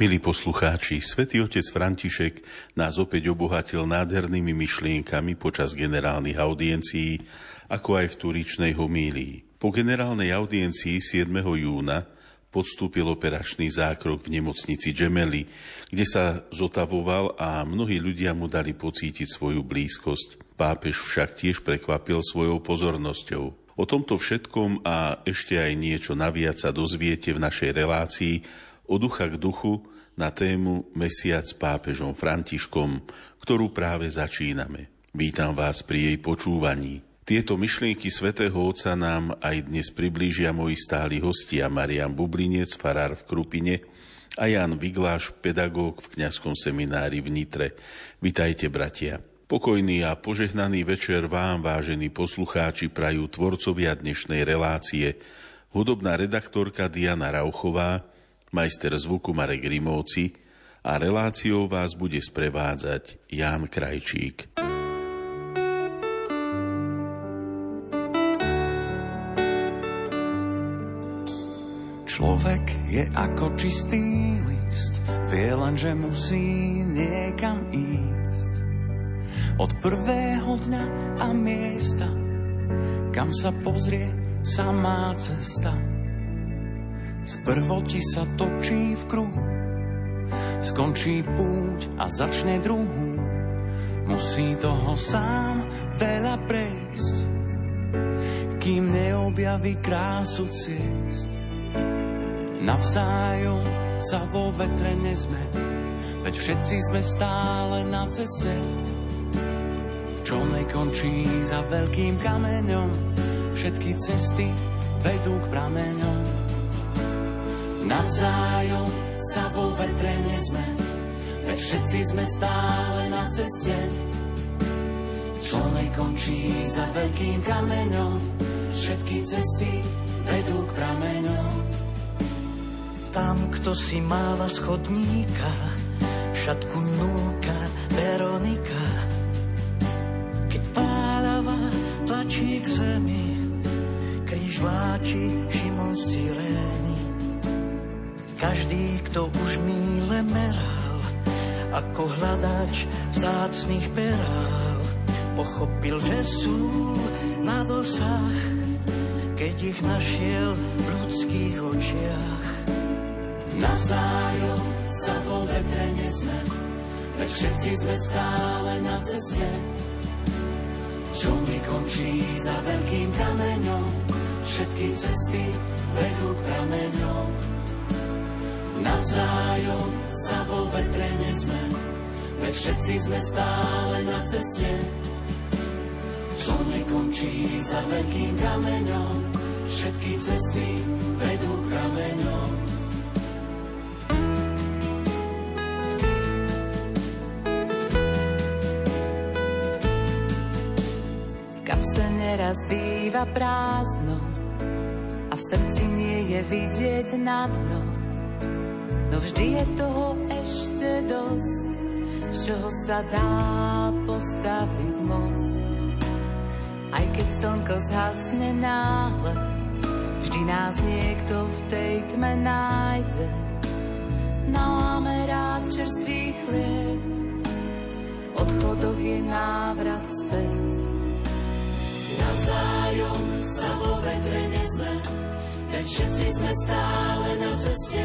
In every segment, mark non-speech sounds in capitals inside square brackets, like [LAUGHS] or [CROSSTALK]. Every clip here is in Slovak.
Milí poslucháči, svätý otec František nás opäť obohatil nádhernými myšlienkami počas generálnych audiencií, ako aj v turičnej homílii. Po generálnej audiencii 7. júna podstúpil operačný zákrok v nemocnici Gemelli, kde sa zotavoval a mnohí ľudia mu dali pocítiť svoju blízkosť. Pápež však tiež prekvapil svojou pozornosťou. O tomto všetkom a ešte aj niečo naviac sa dozviete v našej relácii od ducha k duchu na tému Mesiac s pápežom Františkom, ktorú práve začíname. Vítam vás pri jej počúvaní. Tieto myšlienky svätého Otca nám aj dnes priblížia moji stáli hostia Marian Bublinec, farár v Krupine a Jan Vigláš, pedagóg v kňazskom seminári v Nitre. Vitajte, bratia. Pokojný a požehnaný večer vám, vážení poslucháči, prajú tvorcovia dnešnej relácie, hudobná redaktorka Diana Rauchová, majster zvuku Marek Rimovci a reláciou vás bude sprevádzať Ján Krajčík. Človek je ako čistý list, vie len, že musí niekam ísť. Od prvého dňa a miesta, kam sa pozrie, samá cesta Sprvo ti sa točí v kruhu, skončí púť a začne druhú. Musí toho sám veľa prejsť, kým neobjaví krásu ciest. Navzájom sa vo vetre nezme, veď všetci sme stále na ceste. Čo nekončí za veľkým kameňom, všetky cesty vedú k prameňom. Navzájom sa vo vetre nezme, veď všetci sme stále na ceste. Čo nekončí za veľkým kameňom, všetky cesty vedú k prameňom. Tam, kto si máva schodníka, šatku núka Veronika. Keď pálava tlačí k zemi, kríž vláči Šimon Cyrény. Každý, kto už míle meral, ako hľadač vzácných perál, pochopil, že sú na dosah, keď ich našiel v ľudských očiach. Navzájom sa vo vetre nesme, veď všetci sme stále na ceste. Mi končí za veľkým kameňom, všetky cesty vedú k prameňom. Navzájom sa vo vetre nesme, veď všetci sme stále na ceste. Čo nekončí za veľkým kameňom, všetky cesty vedú k prameňom. Kapse neraz býva prázdno a v srdci nie je vidieť na dno vždy je toho ešte dosť, z čoho sa dá postaviť most. Aj keď slnko zhasne náhle, vždy nás niekto v tej tme nájde. Naláme rád čerstvý chlieb, v odchodoch je návrat späť. Navzájom sa vo vetre nezme, veď všetci sme stále na ceste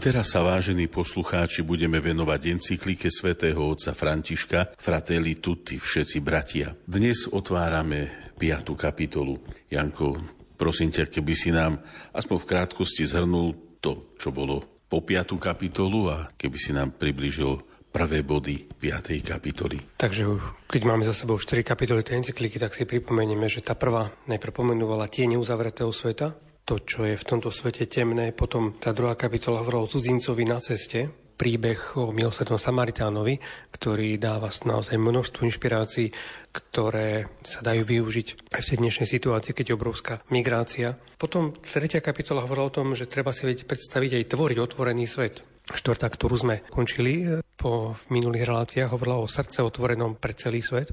Teraz sa, vážení poslucháči, budeme venovať encyklike svätého otca Františka Fratelli Tutti, všetci bratia. Dnes otvárame piatú kapitolu. Janko, prosím ťa, keby si nám aspoň v krátkosti zhrnul to, čo bolo po piatú kapitolu a keby si nám približil prvé body 5. kapitoly. Takže keď máme za sebou 4 kapitoly tej encykliky, tak si pripomenieme, že tá prvá najprv pomenovala tie neuzavretého sveta, to, čo je v tomto svete temné. Potom tá druhá kapitola hovorila o cudzincovi na ceste, príbeh o milosrdnom Samaritánovi, ktorý dáva naozaj množstvo inšpirácií, ktoré sa dajú využiť aj v tej dnešnej situácii, keď je obrovská migrácia. Potom tretia kapitola hovorila o tom, že treba si vedieť predstaviť aj tvoriť otvorený svet. Štvrtá, ktorú sme končili e, po v minulých reláciách, hovorila o srdce otvorenom pre celý svet,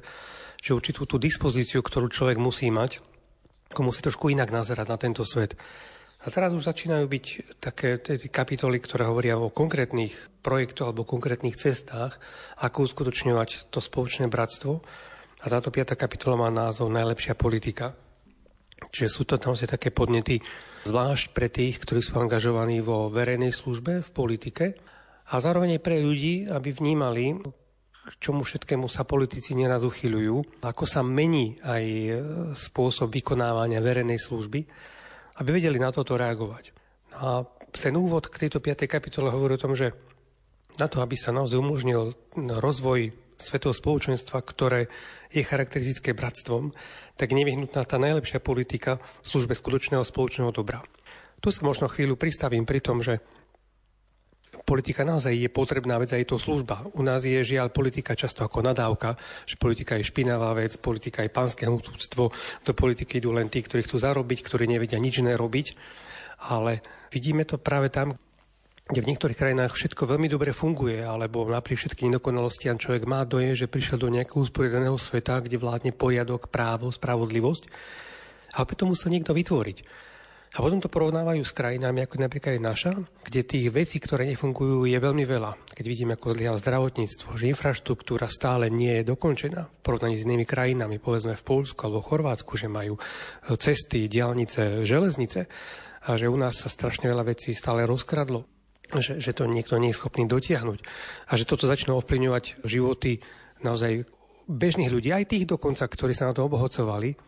že určitú tú dispozíciu, ktorú človek musí mať, musí trošku inak nazerať na tento svet. A teraz už začínajú byť také tie kapitoly, ktoré hovoria o konkrétnych projektoch alebo konkrétnych cestách, ako uskutočňovať to spoločné bratstvo. A táto piata kapitola má názov Najlepšia politika. Čiže sú to tam také podnety, zvlášť pre tých, ktorí sú angažovaní vo verejnej službe, v politike, a zároveň aj pre ľudí, aby vnímali, čomu všetkému sa politici neraz uchyľujú, ako sa mení aj spôsob vykonávania verejnej služby, aby vedeli na toto reagovať. A ten úvod k tejto 5. kapitole hovorí o tom, že na to, aby sa naozaj umožnil rozvoj svetového spoločenstva, ktoré je charakteristické bratstvom, tak nevyhnutná tá najlepšia politika v službe skutočného spoločného dobra. Tu sa možno chvíľu pristavím pri tom, že politika naozaj je potrebná vec a je to služba. U nás je žiaľ politika často ako nadávka, že politika je špinavá vec, politika je pánske hnutúctvo, do politiky idú len tí, ktorí chcú zarobiť, ktorí nevedia nič iné robiť. Ale vidíme to práve tam, kde v niektorých krajinách všetko veľmi dobre funguje, alebo napriek všetkým nedokonalostiam človek má doje, že prišiel do nejakého usporiadaného sveta, kde vládne poriadok, právo, spravodlivosť. A opäť to musel niekto vytvoriť. A potom to porovnávajú s krajinami, ako napríklad aj naša, kde tých vecí, ktoré nefungujú, je veľmi veľa. Keď vidíme, ako zlyhal zdravotníctvo, že infraštruktúra stále nie je dokončená v porovnaní s inými krajinami, povedzme v Polsku alebo v Chorvátsku, že majú e, cesty, diálnice, železnice a že u nás sa strašne veľa vecí stále rozkradlo, že, že to niekto nie je schopný dotiahnuť a že toto začne ovplyvňovať životy naozaj bežných ľudí, aj tých dokonca, ktorí sa na to obohocovali,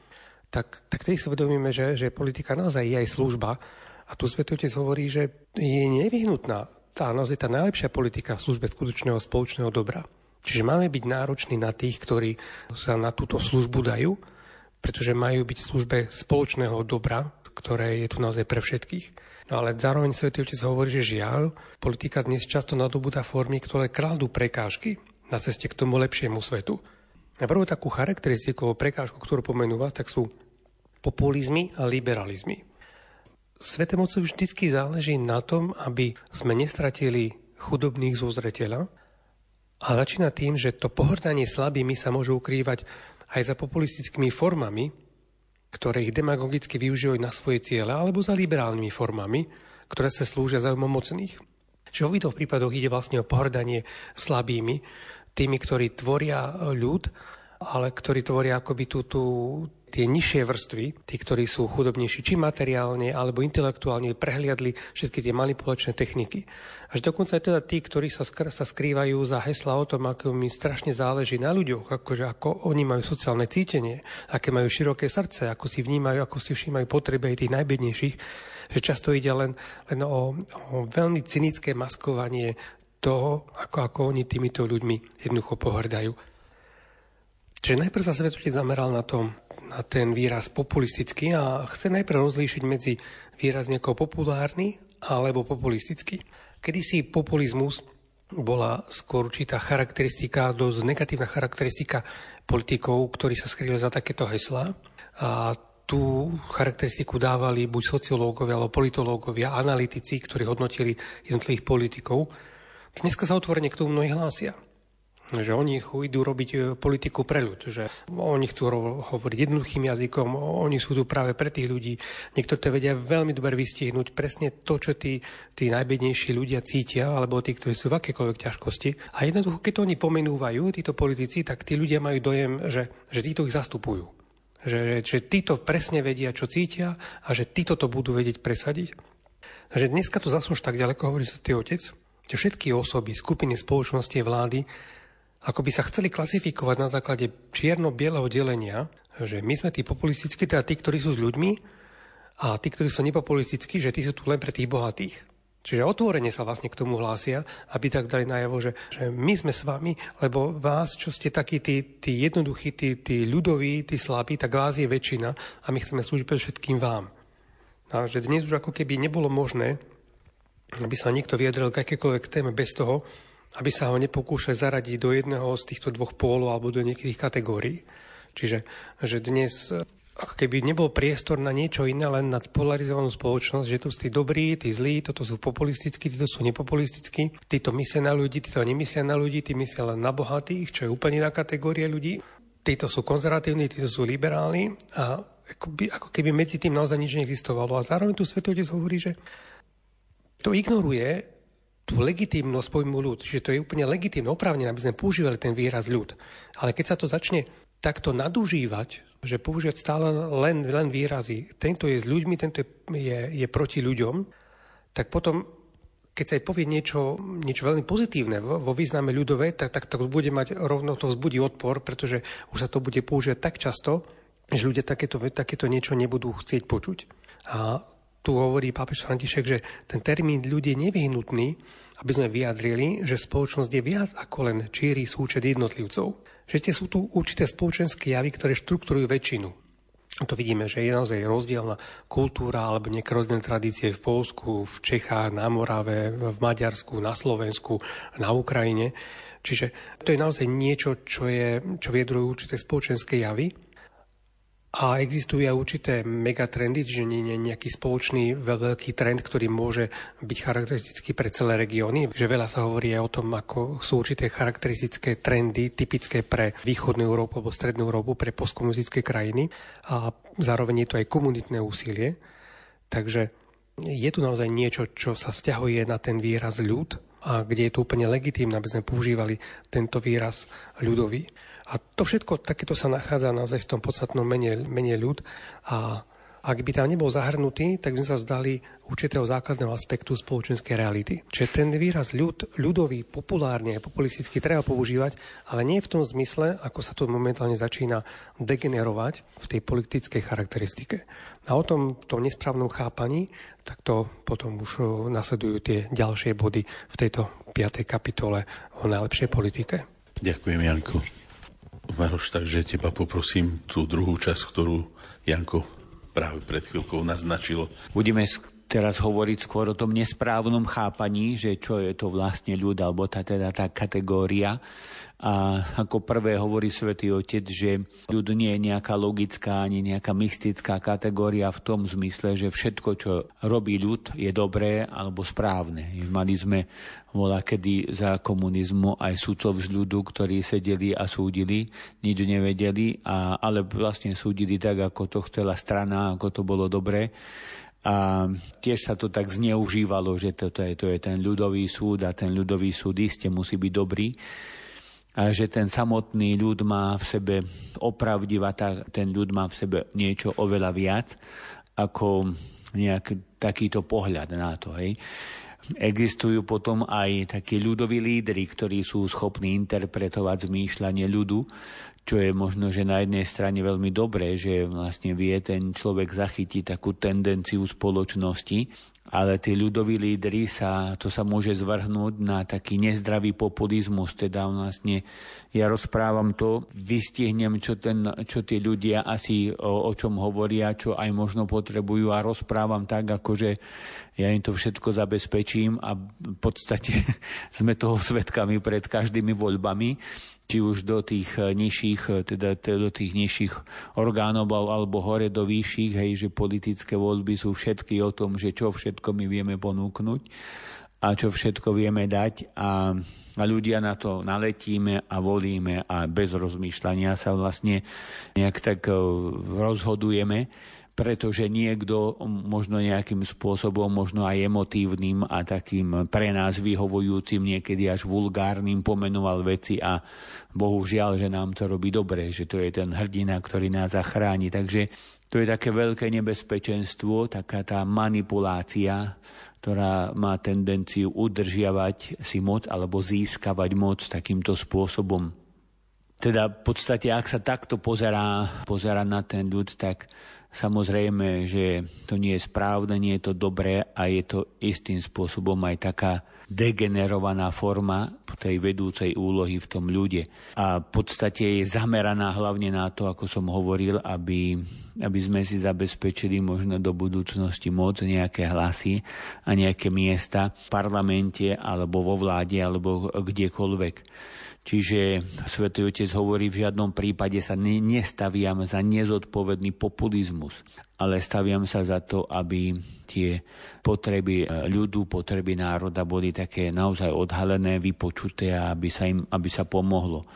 tak, tak tedy si uvedomíme, že, že politika naozaj je aj služba. A tu Svetý Otec hovorí, že je nevyhnutná tá naozaj tá najlepšia politika v službe skutočného spoločného dobra. Čiže máme byť nároční na tých, ktorí sa na túto službu dajú, pretože majú byť v službe spoločného dobra, ktoré je tu naozaj pre všetkých. No ale zároveň Svetý Otec hovorí, že žiaľ, politika dnes často nadobúda formy, ktoré kladú prekážky na ceste k tomu lepšiemu svetu. A prvú takú charakteristiku, prekážku, ktorú pomenúva, tak sú populizmy a liberalizmy. Svetému Otcovi vždycky záleží na tom, aby sme nestratili chudobných zo zreteľa a začína tým, že to pohrdanie slabými sa môže ukrývať aj za populistickými formami, ktoré ich demagogicky využívajú na svoje ciele, alebo za liberálnymi formami, ktoré sa slúžia za mocných. Čiže v obidvoch prípadoch ide vlastne o pohrdanie slabými, tými, ktorí tvoria ľud, ale ktorí tvoria akoby tú, tú, tie nižšie vrstvy, tí, ktorí sú chudobnejší, či materiálne alebo intelektuálne, prehliadli všetky tie manipulačné techniky. Až dokonca aj teda tí, ktorí sa, skr- sa skrývajú za hesla o tom, ako mi strašne záleží na ľuďoch, akože ako oni majú sociálne cítenie, aké majú široké srdce, ako si vnímajú, ako si všímajú potreby aj tých najbednejších, že často ide len, len o, o veľmi cynické maskovanie toho, ako, ako oni týmito ľuďmi jednoducho pohrdajú. Čiže najprv sa Svetotec zameral na, tom, na ten výraz populistický a chce najprv rozlíšiť medzi výrazmi ako populárny alebo populistický. Kedy si populizmus bola skôr určitá charakteristika, dosť negatívna charakteristika politikov, ktorí sa skrývali za takéto heslá. A tú charakteristiku dávali buď sociológovia alebo politológovia, analytici, ktorí hodnotili jednotlivých politikov. Dneska sa otvorene k tomu mnohí hlásia že oni idú robiť e, politiku pre ľud, že oni chcú hovoriť jednoduchým jazykom, oni sú tu práve pre tých ľudí. Niektorí to vedia veľmi dobre vystihnúť presne to, čo tí, tí najbednejší ľudia cítia, alebo tí, ktorí sú v akékoľvek ťažkosti. A jednoducho, keď to oni pomenúvajú, títo politici, tak tí ľudia majú dojem, že, že títo ich zastupujú Že, že títo presne vedia, čo cítia a že títo to budú vedieť presadiť. Že dneska to zase už tak ďaleko hovorí sa otec, že všetky osoby, skupiny spoločnosti vlády ako by sa chceli klasifikovať na základe čierno-bieleho delenia, že my sme tí populistickí, teda tí, ktorí sú s ľuďmi a tí, ktorí sú nepopulistickí, že tí sú tu len pre tých bohatých. Čiže otvorene sa vlastne k tomu hlásia, aby tak dali najavo, že, že my sme s vami, lebo vás, čo ste takí tí, tí jednoduchí, tí, tí ľudoví, tí slabí, tak vás je väčšina a my chceme slúžiť pre všetkým vám. A že dnes už ako keby nebolo možné, aby sa niekto vyjadril k akékoľvek téme bez toho, aby sa ho nepokúšali zaradiť do jedného z týchto dvoch pólov alebo do niektorých kategórií. Čiže že dnes ako keby nebol priestor na niečo iné, len na polarizovanú spoločnosť, že tu sú tí dobrí, tí zlí, toto sú populistickí, títo sú nepopulistickí, títo myslia na ľudí, títo nemyslia na ľudí, tí myslia len na bohatých, čo je úplne iná kategória ľudí. Títo sú konzervatívni, títo sú liberálni a ako, by, ako keby medzi tým naozaj nič neexistovalo. A zároveň tu Svetý Otec hovorí, že to ignoruje tú legitímnosť pojmu ľud. Čiže to je úplne legitímne, oprávnené, aby sme používali ten výraz ľud. Ale keď sa to začne takto nadužívať, že používať stále len, len výrazy, tento je s ľuďmi, tento je, je, proti ľuďom, tak potom, keď sa aj povie niečo, niečo veľmi pozitívne vo, význame ľudové, tak, tak to bude mať rovno, to vzbudí odpor, pretože už sa to bude používať tak často, že ľudia takéto, takéto niečo nebudú chcieť počuť. A tu hovorí pápež František, že ten termín ľudí je nevyhnutný, aby sme vyjadrili, že spoločnosť je viac ako len číri súčet jednotlivcov. Že tie sú tu určité spoločenské javy, ktoré štruktúrujú väčšinu. To vidíme, že je naozaj rozdielna kultúra alebo nejaké rozdielne tradície v Polsku, v Čechách, na Morave, v Maďarsku, na Slovensku, na Ukrajine. Čiže to je naozaj niečo, čo, je, čo viedrujú určité spoločenské javy a existujú aj určité megatrendy, čiže nie je nejaký spoločný veľký trend, ktorý môže byť charakteristický pre celé regióny. Že veľa sa hovorí aj o tom, ako sú určité charakteristické trendy typické pre východnú Európu alebo strednú Európu, pre postkomunistické krajiny a zároveň je to aj komunitné úsilie. Takže je tu naozaj niečo, čo sa vzťahuje na ten výraz ľud a kde je to úplne legitímne, aby sme používali tento výraz ľudový. A to všetko takéto sa nachádza naozaj v tom podstatnom mene, mene ľud a ak by tam nebol zahrnutý, tak by sme sa vzdali určitého základného aspektu spoločenskej reality. Čiže ten výraz ľud, ľudový, populárne, populisticky treba používať, ale nie v tom zmysle, ako sa to momentálne začína degenerovať v tej politickej charakteristike. A o tom, tom nesprávnom chápaní, tak to potom už nasledujú tie ďalšie body v tejto 5. kapitole o najlepšej politike. Ďakujem, Janko. Maroš, takže teba poprosím tú druhú časť, ktorú Janko práve pred chvíľkou naznačil. Budeme teraz hovoriť skôr o tom nesprávnom chápaní, že čo je to vlastne ľud, alebo tá, teda tá kategória. A ako prvé hovorí svätý Otec, že ľud nie je nejaká logická ani nejaká mystická kategória v tom zmysle, že všetko, čo robí ľud, je dobré alebo správne. Mali sme vola kedy za komunizmu aj sudcov z ľudu, ktorí sedeli a súdili, nič nevedeli, a, ale vlastne súdili tak, ako to chcela strana, ako to bolo dobré. A tiež sa to tak zneužívalo, že toto je, to je ten ľudový súd a ten ľudový súd iste musí byť dobrý a že ten samotný ľud má v sebe opravdiva, ten ľud má v sebe niečo oveľa viac ako nejak takýto pohľad na to. Hej. Existujú potom aj takí ľudoví lídry, ktorí sú schopní interpretovať zmýšľanie ľudu, čo je možno, že na jednej strane veľmi dobré, že vlastne vie ten človek zachytiť takú tendenciu spoločnosti ale tí ľudoví lídry sa, to sa môže zvrhnúť na taký nezdravý populizmus, teda vlastne ja rozprávam to, vystihnem, čo, ten, čo tí ľudia asi o, o čom hovoria, čo aj možno potrebujú a rozprávam tak, ako že ja im to všetko zabezpečím a v podstate [LAUGHS] sme toho svetkami pred každými voľbami či už do tých eh, nižších, eh, teda do tých nižších orgánov alebo hore do vyšších, hej, že politické voľby sú všetky o tom, že čo všetko my vieme ponúknuť a čo všetko vieme dať a, a ľudia na to naletíme a volíme a bez rozmýšľania sa vlastne nejak tak eh, rozhodujeme pretože niekto možno nejakým spôsobom, možno aj emotívnym a takým pre nás vyhovujúcim, niekedy až vulgárnym pomenoval veci a bohužiaľ, že nám to robí dobre, že to je ten hrdina, ktorý nás zachráni. Takže to je také veľké nebezpečenstvo, taká tá manipulácia, ktorá má tendenciu udržiavať si moc alebo získavať moc takýmto spôsobom. Teda v podstate, ak sa takto pozerá, pozerá na ten ľud, tak samozrejme, že to nie je správne, nie je to dobré a je to istým spôsobom aj taká degenerovaná forma tej vedúcej úlohy v tom ľude. A v podstate je zameraná hlavne na to, ako som hovoril, aby, aby sme si zabezpečili možno do budúcnosti moc nejaké hlasy a nejaké miesta v parlamente alebo vo vláde alebo kdekoľvek. Čiže Svetý Otec hovorí, v žiadnom prípade sa ne, nestaviam za nezodpovedný populizmus, ale staviam sa za to, aby tie potreby ľudu, potreby národa boli také naozaj odhalené, vypočuté a aby sa im aby sa pomohlo.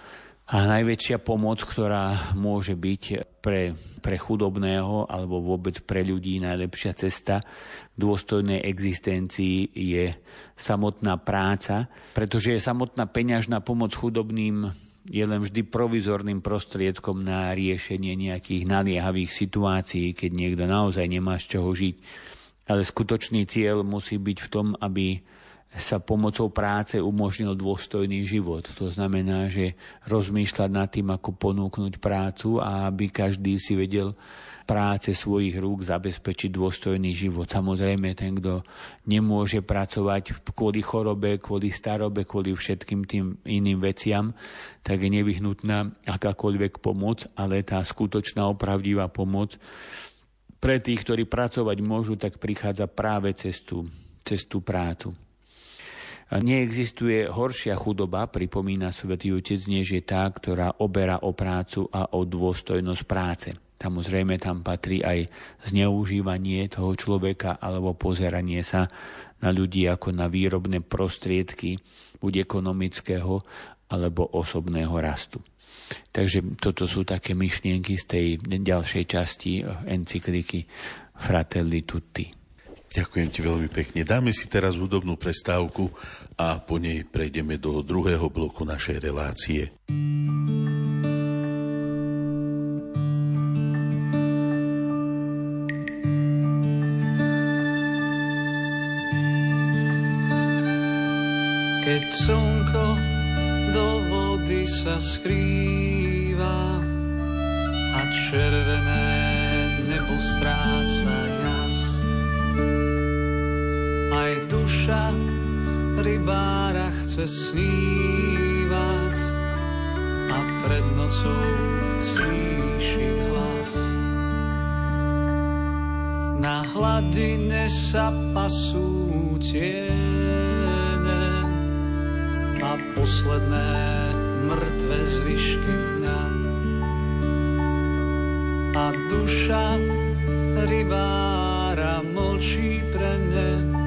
A najväčšia pomoc, ktorá môže byť pre, pre chudobného alebo vôbec pre ľudí najlepšia cesta k dôstojnej existencii je samotná práca, pretože je samotná peňažná pomoc chudobným je len vždy provizorným prostriedkom na riešenie nejakých naliehavých situácií, keď niekto naozaj nemá z čoho žiť. Ale skutočný cieľ musí byť v tom, aby sa pomocou práce umožnil dôstojný život. To znamená, že rozmýšľať nad tým, ako ponúknuť prácu a aby každý si vedel práce svojich rúk zabezpečiť dôstojný život. Samozrejme, ten, kto nemôže pracovať kvôli chorobe, kvôli starobe, kvôli všetkým tým iným veciam, tak je nevyhnutná akákoľvek pomoc, ale tá skutočná opravdivá pomoc pre tých, ktorí pracovať môžu, tak prichádza práve cez tú, prácu. Neexistuje horšia chudoba, pripomína svätý Otec, než je tá, ktorá oberá o prácu a o dôstojnosť práce. Samozrejme tam patrí aj zneužívanie toho človeka alebo pozeranie sa na ľudí ako na výrobné prostriedky, buď ekonomického alebo osobného rastu. Takže toto sú také myšlienky z tej ďalšej časti encykliky Fratelli Tutti. Ďakujem ti veľmi pekne. Dáme si teraz hudobnú prestávku a po nej prejdeme do druhého bloku našej relácie. Keď slnko do vody sa skrýva a červené nebo stráca duša rybára chce snívať a pred nocou cíši hlas. Na hladine sa pasú tiene a posledné mŕtve zvyšky dňa. A duša rybára mlčí pre ne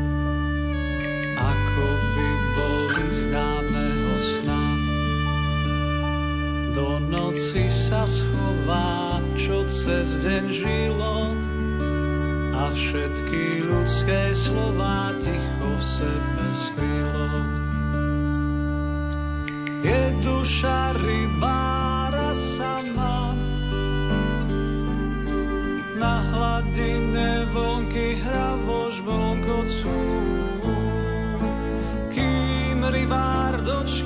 noci sa schová, čo cez deň žilo. A všetky ľudské slova ticho v sebe skrylo. Je duša rybára sama na hladine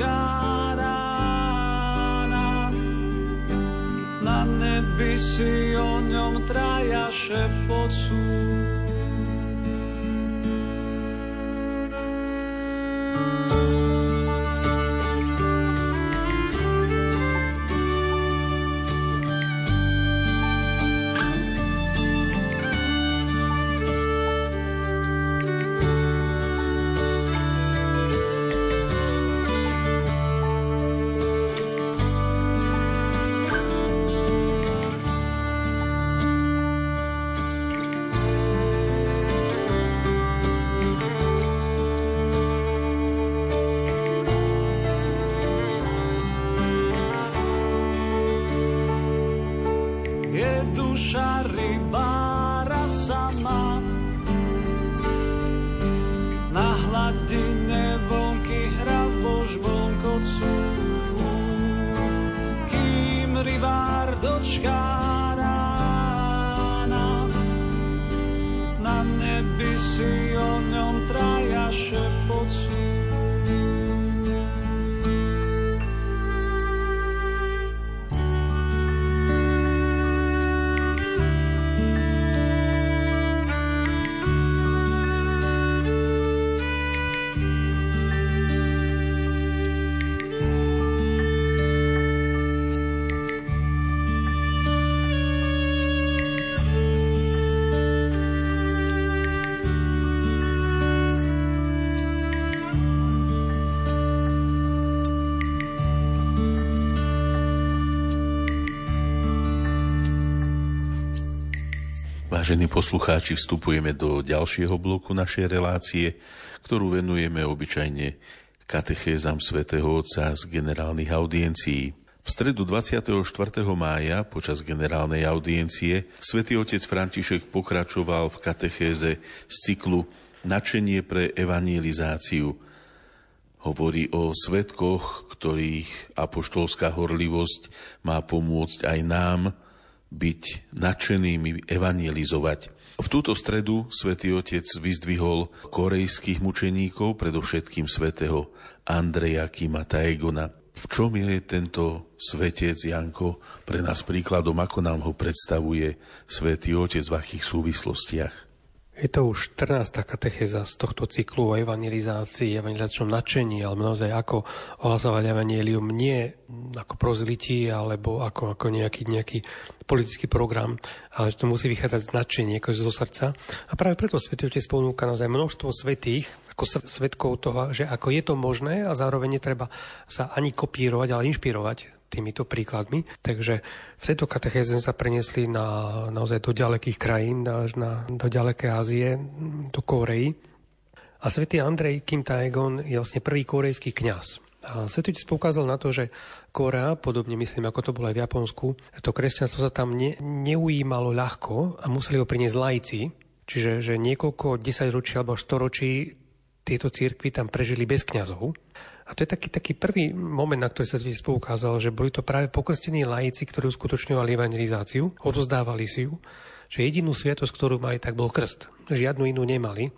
rybár dočká by si o ňom traja šepocú. Vážení poslucháči, vstupujeme do ďalšieho bloku našej relácie, ktorú venujeme obyčajne katechézam svätého Otca z generálnych audiencií. V stredu 24. mája počas generálnej audiencie svätý otec František pokračoval v katechéze z cyklu Načenie pre evangelizáciu. Hovorí o svetkoch, ktorých apoštolská horlivosť má pomôcť aj nám, byť nadšenými, evangelizovať. V túto stredu svätý Otec vyzdvihol korejských mučeníkov, predovšetkým svätého Andreja Kima Taegona. V čom je tento svetec Janko pre nás príkladom, ako nám ho predstavuje svätý Otec v akých súvislostiach? Je to už 14. katecheza z tohto cyklu o evangelizácii, evangelizačnom nadšení, ale naozaj ako ohlasovať evangelium nie ako prozlití alebo ako, ako nejaký, nejaký politický program, ale že to musí vychádzať z nadšenia, ako zo srdca. A práve preto Svetý Otec ponúka naozaj množstvo svetých, ako svetkov toho, že ako je to možné a zároveň netreba sa ani kopírovať, ale inšpirovať týmito príkladmi. Takže v tejto katechéze sa preniesli na, naozaj do ďalekých krajín, až na, do ďalekej Ázie, do Kórei. A svätý Andrej Kim Taegon je vlastne prvý korejský kňaz. A Svetý poukázal na to, že Korea, podobne myslím, ako to bolo aj v Japonsku, to kresťanstvo sa tam ne, neujímalo ľahko a museli ho priniesť lajci, čiže že niekoľko desaťročí alebo storočí tieto církvy tam prežili bez kňazov. A to je taký, taký prvý moment, na ktorý sa tiež poukázal, že boli to práve pokrstení laici, ktorí uskutočňovali evangelizáciu, odozdávali si ju, že jedinú sviatosť, ktorú mali, tak bol krst. Žiadnu inú nemali.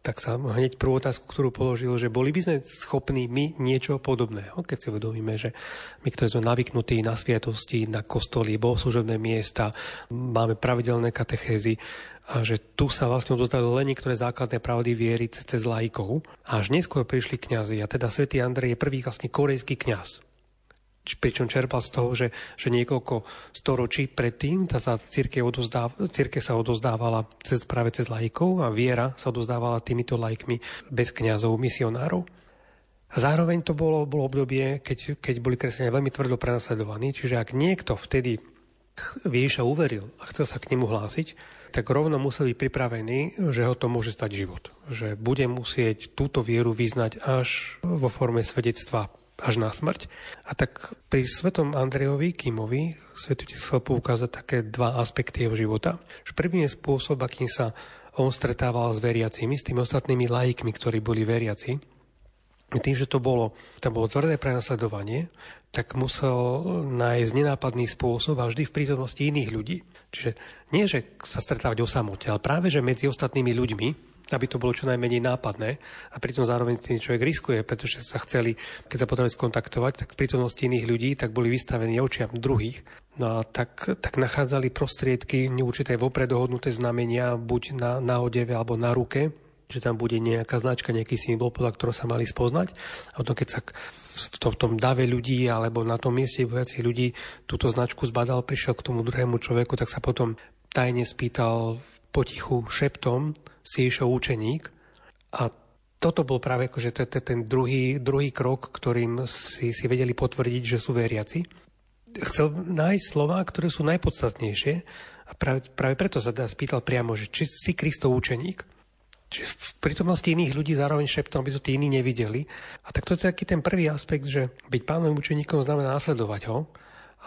Tak sa hneď prvú otázku, ktorú položil, že boli by sme schopní my niečo podobného, keď si uvedomíme, že my, ktorí sme navyknutí na sviatosti, na kostoly, bohoslužobné miesta, máme pravidelné katechézy, a že tu sa vlastne odozdali len niektoré základné pravdy viery cez lajkov. A až neskôr prišli kňazi. A teda svätý Andrej je prvý vlastne korejský kňaz. Pričom čerpal z toho, že, že niekoľko storočí predtým tá sa církev, odozdáv, církev sa odozdávala cez, práve cez lajkov a viera sa odozdávala týmito lajkmi bez kňazov, misionárov. Zároveň to bolo, bolo obdobie, keď, keď boli kresťania veľmi tvrdo prenasledovaní, čiže ak niekto vtedy Ježiša uveril a chcel sa k nemu hlásiť, tak rovno museli byť pripravení, že ho to môže stať život. Že bude musieť túto vieru vyznať až vo forme svedectva až na smrť. A tak pri svetom Andrejovi Kimovi svetu ti chcel poukázať také dva aspekty jeho života. Že prvý je spôsob, akým sa on stretával s veriacimi, s tými ostatnými laikmi, ktorí boli veriaci. Tým, že to bolo, tam bolo tvrdé prenasledovanie, tak musel nájsť nenápadný spôsob a vždy v prítomnosti iných ľudí. Čiže nie, že sa stretávať o samote, ale práve, že medzi ostatnými ľuďmi, aby to bolo čo najmenej nápadné a pritom zároveň tým človek riskuje, pretože sa chceli, keď sa potrebovali skontaktovať, tak v prítomnosti iných ľudí, tak boli vystavení očiam druhých. No a tak, tak nachádzali prostriedky, neurčité vopred dohodnuté znamenia, buď na, na odeve alebo na ruke, že tam bude nejaká značka, nejaký symbol, podľa ktorého sa mali spoznať. A potom, keď sa v, to, v tom dave ľudí alebo na tom mieste viacej ľudí túto značku zbadal, prišiel k tomu druhému človeku, tak sa potom tajne spýtal potichu šeptom si išiel učeník a toto bol práve akože ten druhý, druhý krok, ktorým si, si vedeli potvrdiť, že sú veriaci. Chcel nájsť slova, ktoré sú najpodstatnejšie a práve, práve preto sa teda spýtal priamo, že či si Kristov učeník. Čiže v prítomnosti iných ľudí zároveň šeptom, aby to tí iní nevideli. A tak to je taký ten prvý aspekt, že byť pánovým učeníkom znamená následovať ho.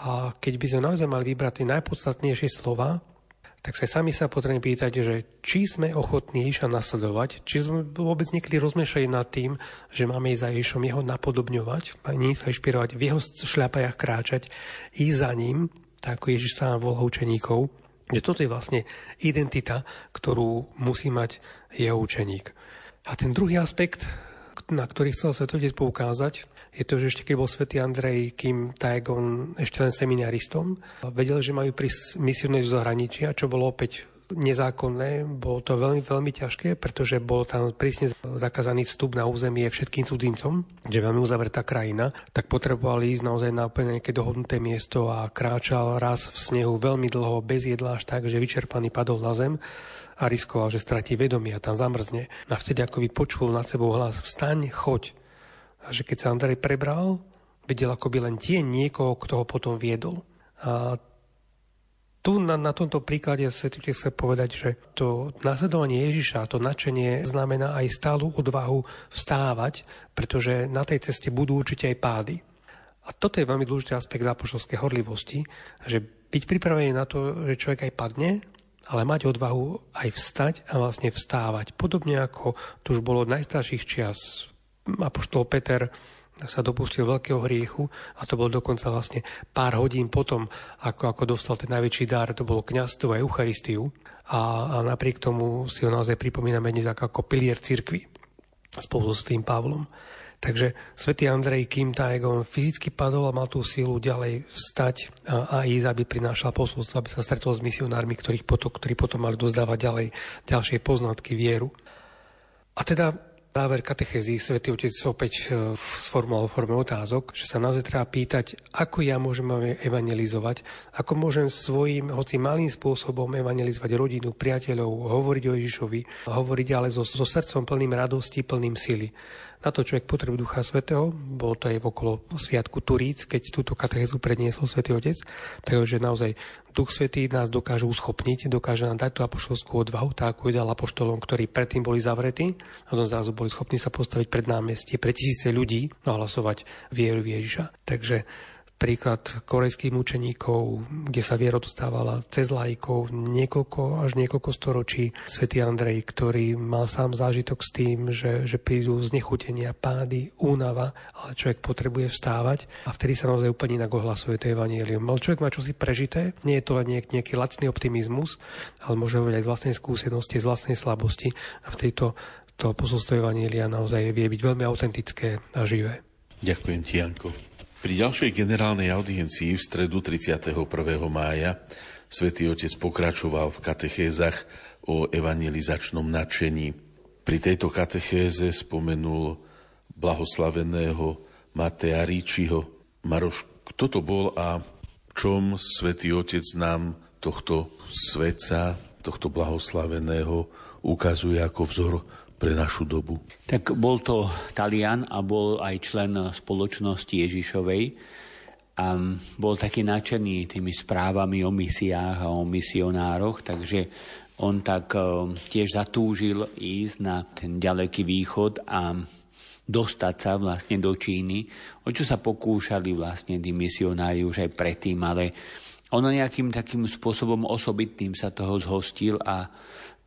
A keď by sme naozaj mali vybrať tie najpodstatnejšie slova, tak sa sami sa potrebujeme pýtať, že či sme ochotní Ježiša nasledovať, či sme vôbec niekedy rozmýšľali nad tým, že máme ísť za Ježišom, jeho napodobňovať, nie sa inšpirovať, v jeho šľapajach kráčať, ísť za ním, tak ako Ježiš sám volá učeníkov, že toto je vlastne identita, ktorú musí mať jeho učeník. A ten druhý aspekt, na ktorý chcel Svetotec poukázať, je to, že ešte keď bol svätý Andrej, kým Taegon ešte len seminaristom, vedel, že majú prísť misionéri zo zahraničia, čo bolo opäť nezákonné, bolo to veľmi, veľmi ťažké, pretože bol tam prísne zakázaný vstup na územie všetkým cudzincom, že veľmi uzavretá krajina, tak potrebovali ísť naozaj na úplne nejaké dohodnuté miesto a kráčal raz v snehu veľmi dlho, bez jedla až tak, že vyčerpaný padol na zem a riskoval, že stratí vedomie a tam zamrzne. A vtedy ako by počul nad sebou hlas vstaň, choď. A že keď sa Andrej prebral, videl akoby len tie niekoho, kto ho potom viedol. A tu na, na tomto príklade sa chce povedať, že to nasledovanie Ježiša, to nadšenie znamená aj stálu odvahu vstávať, pretože na tej ceste budú určite aj pády. A toto je veľmi dôležitý aspekt apoštolskej horlivosti, že byť pripravený na to, že človek aj padne, ale mať odvahu aj vstať a vlastne vstávať. Podobne ako to už bolo od najstarších čias. Apoštol Peter sa dopustil veľkého hriechu a to bol dokonca vlastne pár hodín potom, ako, ako dostal ten najväčší dar, to bolo kňazstvo a Eucharistiu a, a napriek tomu si ho naozaj pripomíname dnes ako, pilier cirkvi spolu s tým Pavlom. Takže svätý Andrej Kim Taegon fyzicky padol a mal tú sílu ďalej vstať a, a ísť, aby prinášal posolstvo, aby sa stretol s misionármi, ktorých potom, ktorí potom mali dozdávať ďalej ďalšie poznatky vieru. A teda záver katechézy svätý Otec opäť e, sformuloval v forme otázok, že sa naozaj treba pýtať, ako ja môžem evangelizovať, ako môžem svojím, hoci malým spôsobom evangelizovať rodinu, priateľov, hovoriť o Ježišovi, hovoriť ale so, so srdcom plným radosti, plným sily. Na to človek potrebuje Ducha Svetého, bolo to aj okolo Sviatku Turíc, keď túto katechézu predniesol Svetý Otec, takže naozaj Duch Svetý nás dokáže uschopniť, dokáže nám dať tú apoštolskú odvahu, tak ako dal apoštolom, ktorí predtým boli zavretí, a potom zrazu boli schopní sa postaviť pred námestie, pre tisíce ľudí a hlasovať vieru Ježiša. Takže príklad korejských mučeníkov, kde sa viera dostávala cez lajkov niekoľko až niekoľko storočí. Svetý Andrej, ktorý mal sám zážitok s tým, že, že prídu znechutenia, pády, únava, ale človek potrebuje vstávať a vtedy sa naozaj úplne inak ohlasuje to evanielium. Ale človek má čosi prežité, nie je to len nejaký, nejaký lacný optimizmus, ale môže hovoriť aj z vlastnej skúsenosti, z vlastnej slabosti a v tejto to posolstvo Evanielia naozaj vie byť veľmi autentické a živé. Ďakujem ti, Janko. Pri ďalšej generálnej audiencii v stredu 31. mája svätý Otec pokračoval v katechézach o evangelizačnom nadšení. Pri tejto katechéze spomenul blahoslaveného Matea Ríčiho. Maroš, kto to bol a čom svätý Otec nám tohto svetca, tohto blahoslaveného ukazuje ako vzor pre našu dobu? Tak bol to Talian a bol aj člen spoločnosti Ježišovej a bol taký nadšený tými správami o misiách a o misionároch, takže on tak e, tiež zatúžil ísť na ten ďaleký východ a dostať sa vlastne do Číny, o čo sa pokúšali vlastne tí misionári už aj predtým, ale ono nejakým takým spôsobom osobitným sa toho zhostil a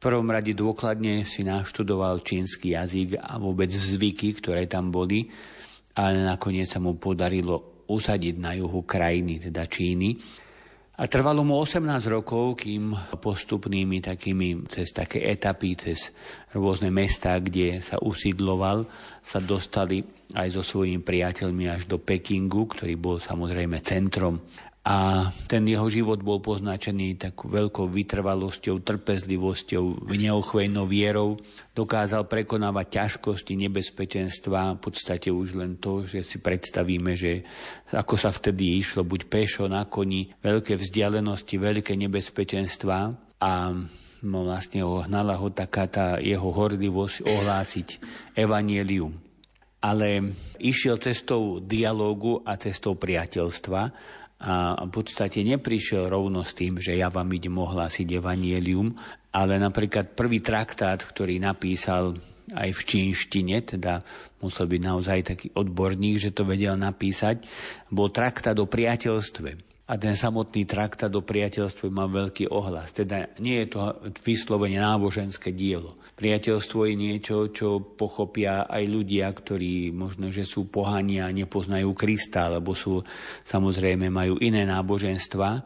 prvom rade dôkladne si naštudoval čínsky jazyk a vôbec zvyky, ktoré tam boli, ale nakoniec sa mu podarilo usadiť na juhu krajiny, teda Číny. A trvalo mu 18 rokov, kým postupnými takými, cez také etapy, cez rôzne mesta, kde sa usídloval, sa dostali aj so svojimi priateľmi až do Pekingu, ktorý bol samozrejme centrom a ten jeho život bol poznačený takou veľkou vytrvalosťou, trpezlivosťou, neochvejnou vierou. Dokázal prekonávať ťažkosti, nebezpečenstva, v podstate už len to, že si predstavíme, že ako sa vtedy išlo, buď pešo, na koni, veľké vzdialenosti, veľké nebezpečenstva. A no vlastne hnala ho taká tá jeho hordivosť ohlásiť evanielium ale išiel cestou dialógu a cestou priateľstva a v podstate neprišiel rovno s tým, že ja vám idem ohlásiť evanielium, ale napríklad prvý traktát, ktorý napísal aj v čínštine, teda musel byť naozaj taký odborník, že to vedel napísať, bol traktát o priateľstve. A ten samotný traktát o priateľstve má veľký ohlas. Teda nie je to vyslovene náboženské dielo. Priateľstvo je niečo, čo pochopia aj ľudia, ktorí možno, že sú pohania a nepoznajú Krista, alebo sú samozrejme majú iné náboženstva.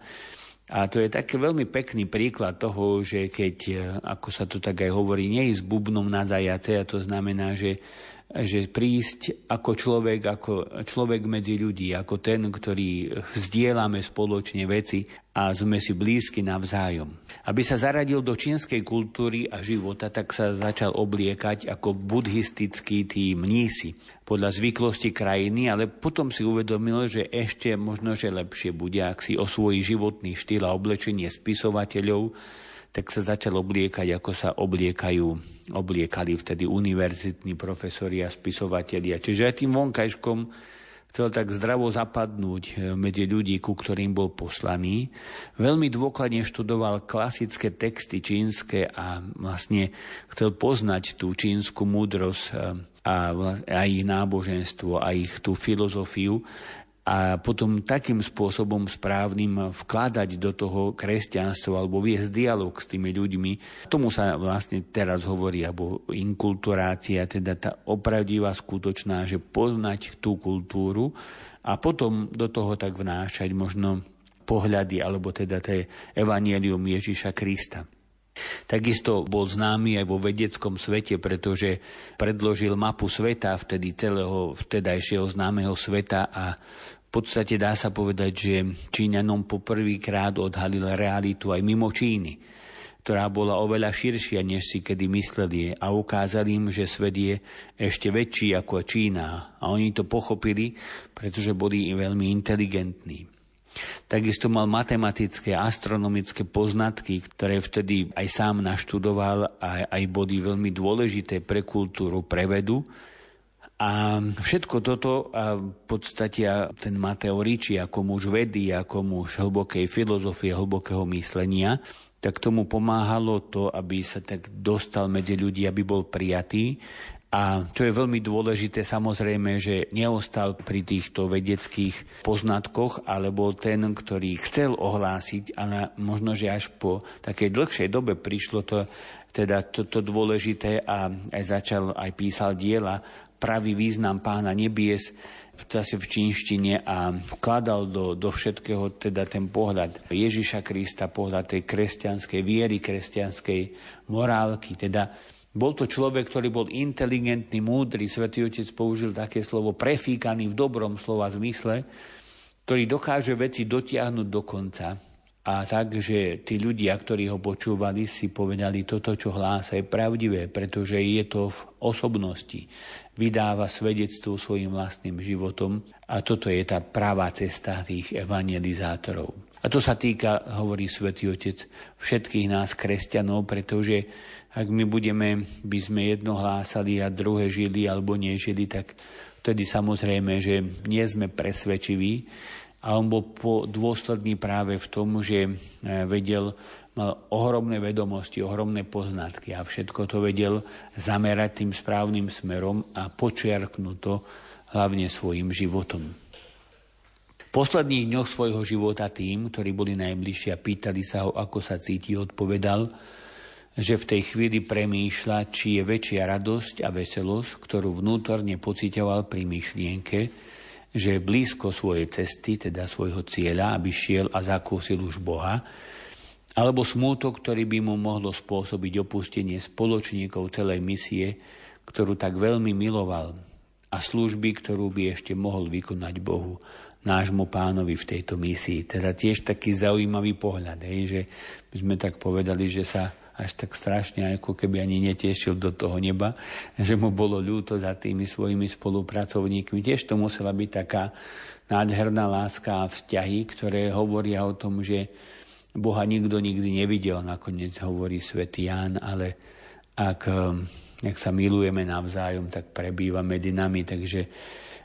A to je taký veľmi pekný príklad toho, že keď, ako sa to tak aj hovorí, nie s bubnom na zajace, a to znamená, že že prísť ako človek, ako človek medzi ľudí, ako ten, ktorý zdieľame spoločne veci a sme si blízki navzájom. Aby sa zaradil do čínskej kultúry a života, tak sa začal obliekať ako buddhistický tí mnísi podľa zvyklosti krajiny, ale potom si uvedomil, že ešte možno, že lepšie bude, ak si osvojí životný štýl a oblečenie spisovateľov, tak sa začal obliekať, ako sa obliekajú, obliekali vtedy univerzitní profesori a spisovatelia. Čiže aj tým vonkajškom chcel tak zdravo zapadnúť e, medzi ľudí, ku ktorým bol poslaný. Veľmi dôkladne študoval klasické texty čínske a vlastne chcel poznať tú čínsku múdrosť e, a, a ich náboženstvo a ich tú filozofiu a potom takým spôsobom správnym vkladať do toho kresťanstvo alebo viesť dialog s tými ľuďmi. Tomu sa vlastne teraz hovorí, alebo inkulturácia, teda tá opravdivá, skutočná, že poznať tú kultúru a potom do toho tak vnášať možno pohľady, alebo teda to je evanielium Ježiša Krista. Takisto bol známy aj vo vedeckom svete, pretože predložil mapu sveta, vtedy celého vtedajšieho známeho sveta a v podstate dá sa povedať, že Číňanom poprvýkrát odhalil realitu aj mimo Číny, ktorá bola oveľa širšia, než si kedy mysleli a ukázal im, že svet je ešte väčší ako Čína. A oni to pochopili, pretože boli veľmi inteligentní. Takisto mal matematické astronomické poznatky, ktoré vtedy aj sám naštudoval a aj boli veľmi dôležité pre kultúru, pre vedu. A všetko toto a v podstate ten Mateo Ricci ako muž vedy, ako muž hlbokej filozofie, hlbokého myslenia, tak tomu pomáhalo to, aby sa tak dostal medzi ľudí, aby bol prijatý. A čo je veľmi dôležité, samozrejme, že neostal pri týchto vedeckých poznatkoch, ale bol ten, ktorý chcel ohlásiť, ale možno, že až po takej dlhšej dobe prišlo to, teda toto to dôležité a aj začal, aj písal diela, pravý význam pána nebies, zase v čínštine a vkladal do, do všetkého teda ten pohľad Ježiša Krista, pohľad tej kresťanskej viery, kresťanskej morálky, teda bol to človek, ktorý bol inteligentný, múdry, svätý Otec použil také slovo prefíkaný v dobrom slova zmysle, ktorý dokáže veci dotiahnuť do konca. A tak, tí ľudia, ktorí ho počúvali, si povedali, toto, čo hlása, je pravdivé, pretože je to v osobnosti. Vydáva svedectvo svojim vlastným životom a toto je tá pravá cesta tých evangelizátorov. A to sa týka, hovorí svätý Otec, všetkých nás, kresťanov, pretože ak my budeme, by sme jedno hlásali a druhé žili alebo nežili, tak vtedy samozrejme, že nie sme presvedčiví. A on bol dôsledný práve v tom, že e, vedel, mal ohromné vedomosti, ohromné poznatky a všetko to vedel zamerať tým správnym smerom a počiarknúť to hlavne svojim životom. V posledných dňoch svojho života tým, ktorí boli najbližšie a pýtali sa ho, ako sa cíti, odpovedal, že v tej chvíli premýšľa, či je väčšia radosť a veselosť, ktorú vnútorne pocitoval pri myšlienke, že je blízko svojej cesty, teda svojho cieľa, aby šiel a zakúsil už Boha, alebo smútok, ktorý by mu mohlo spôsobiť opustenie spoločníkov celej misie, ktorú tak veľmi miloval a služby, ktorú by ešte mohol vykonať Bohu, nášmu pánovi v tejto misii. Teda tiež taký zaujímavý pohľad, hej, že by sme tak povedali, že sa až tak strašne, ako keby ani netešil do toho neba, že mu bolo ľúto za tými svojimi spolupracovníkmi. Tiež to musela byť taká nádherná láska a vzťahy, ktoré hovoria o tom, že Boha nikto nikdy nevidel, nakoniec hovorí svätý Ján, ale ak, ak sa milujeme navzájom, tak prebýva medzi nami, takže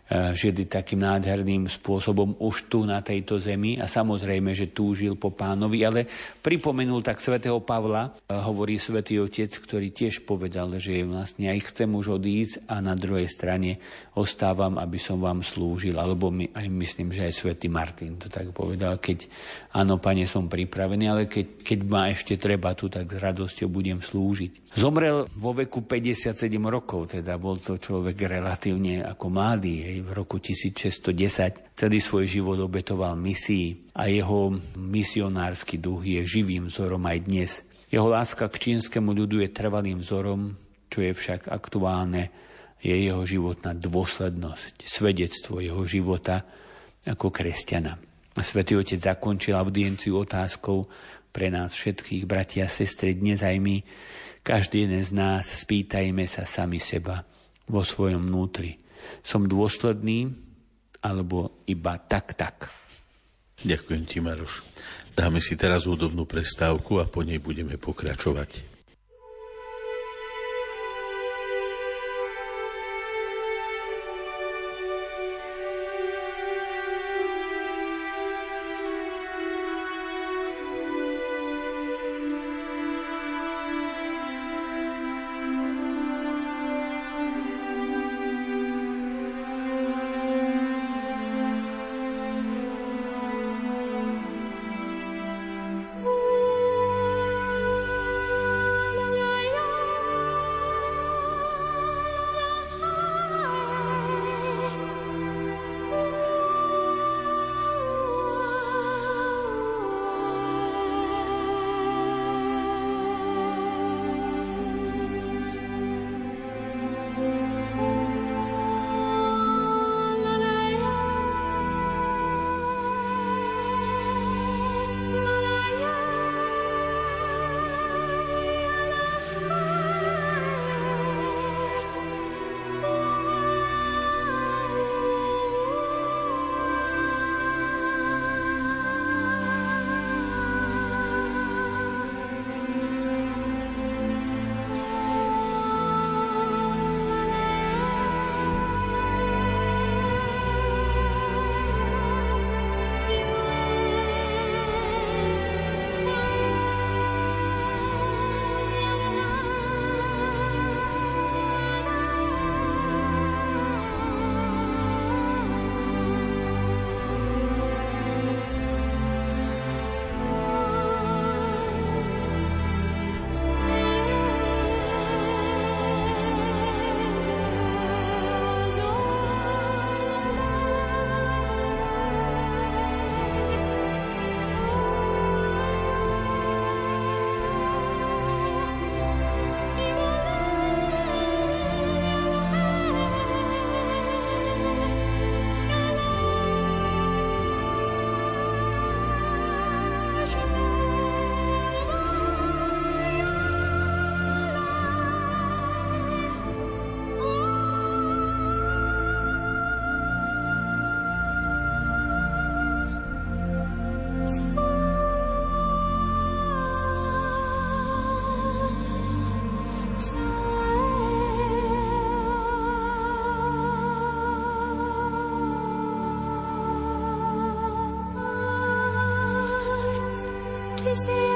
E, žili takým nádherným spôsobom už tu na tejto zemi a samozrejme, že túžil po pánovi, ale pripomenul tak svätého Pavla, e, hovorí svätý Otec, ktorý tiež povedal, že vlastne aj chcem už odísť a na druhej strane ostávam, aby som vám slúžil, alebo my, aj myslím, že aj svätý Martin to tak povedal, keď áno, pane, som pripravený, ale keď, keď ma ešte treba tu, tak s radosťou budem slúžiť. Zomrel vo veku 57 rokov, teda bol to človek relatívne ako mladý, hej, v roku 1610. Celý svoj život obetoval misii a jeho misionársky duch je živým vzorom aj dnes. Jeho láska k čínskemu ľudu je trvalým vzorom, čo je však aktuálne, je jeho životná dôslednosť, svedectvo jeho života ako kresťana. Svetý Otec zakončil audienciu otázkou pre nás všetkých, bratia a sestry, dnes aj my, každý jeden z nás, spýtajme sa sami seba vo svojom vnútri. Som dôsledný, alebo iba tak, tak. Ďakujem ti, Maroš. Dáme si teraz údobnú prestávku a po nej budeme pokračovať. is there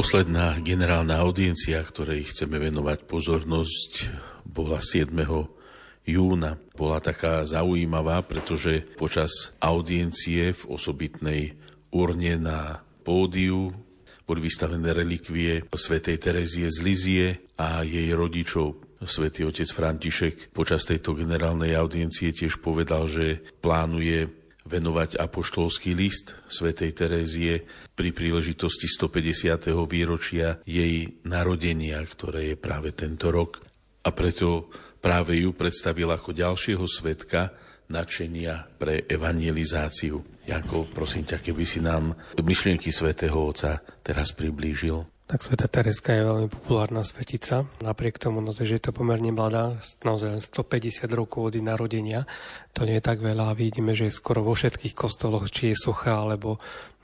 Posledná generálna audiencia, ktorej chceme venovať pozornosť, bola 7. júna. Bola taká zaujímavá, pretože počas audiencie v osobitnej urne na pódiu boli vystavené relikvie svätej Terezie z Lizie a jej rodičov. Svetý otec František počas tejto generálnej audiencie tiež povedal, že plánuje venovať apoštolský list svätej Terézie pri príležitosti 150. výročia jej narodenia, ktoré je práve tento rok. A preto práve ju predstavil ako ďalšieho svetka nadšenia pre evangelizáciu. Janko, prosím ťa, keby si nám myšlienky svätého Otca teraz priblížil. Tak Sveta Tereska je veľmi populárna svetica. Napriek tomu, no, že je to pomerne mladá, naozaj len 150 rokov od narodenia, to nie je tak veľa. Vidíme, že je skoro vo všetkých kostoloch, či je socha alebo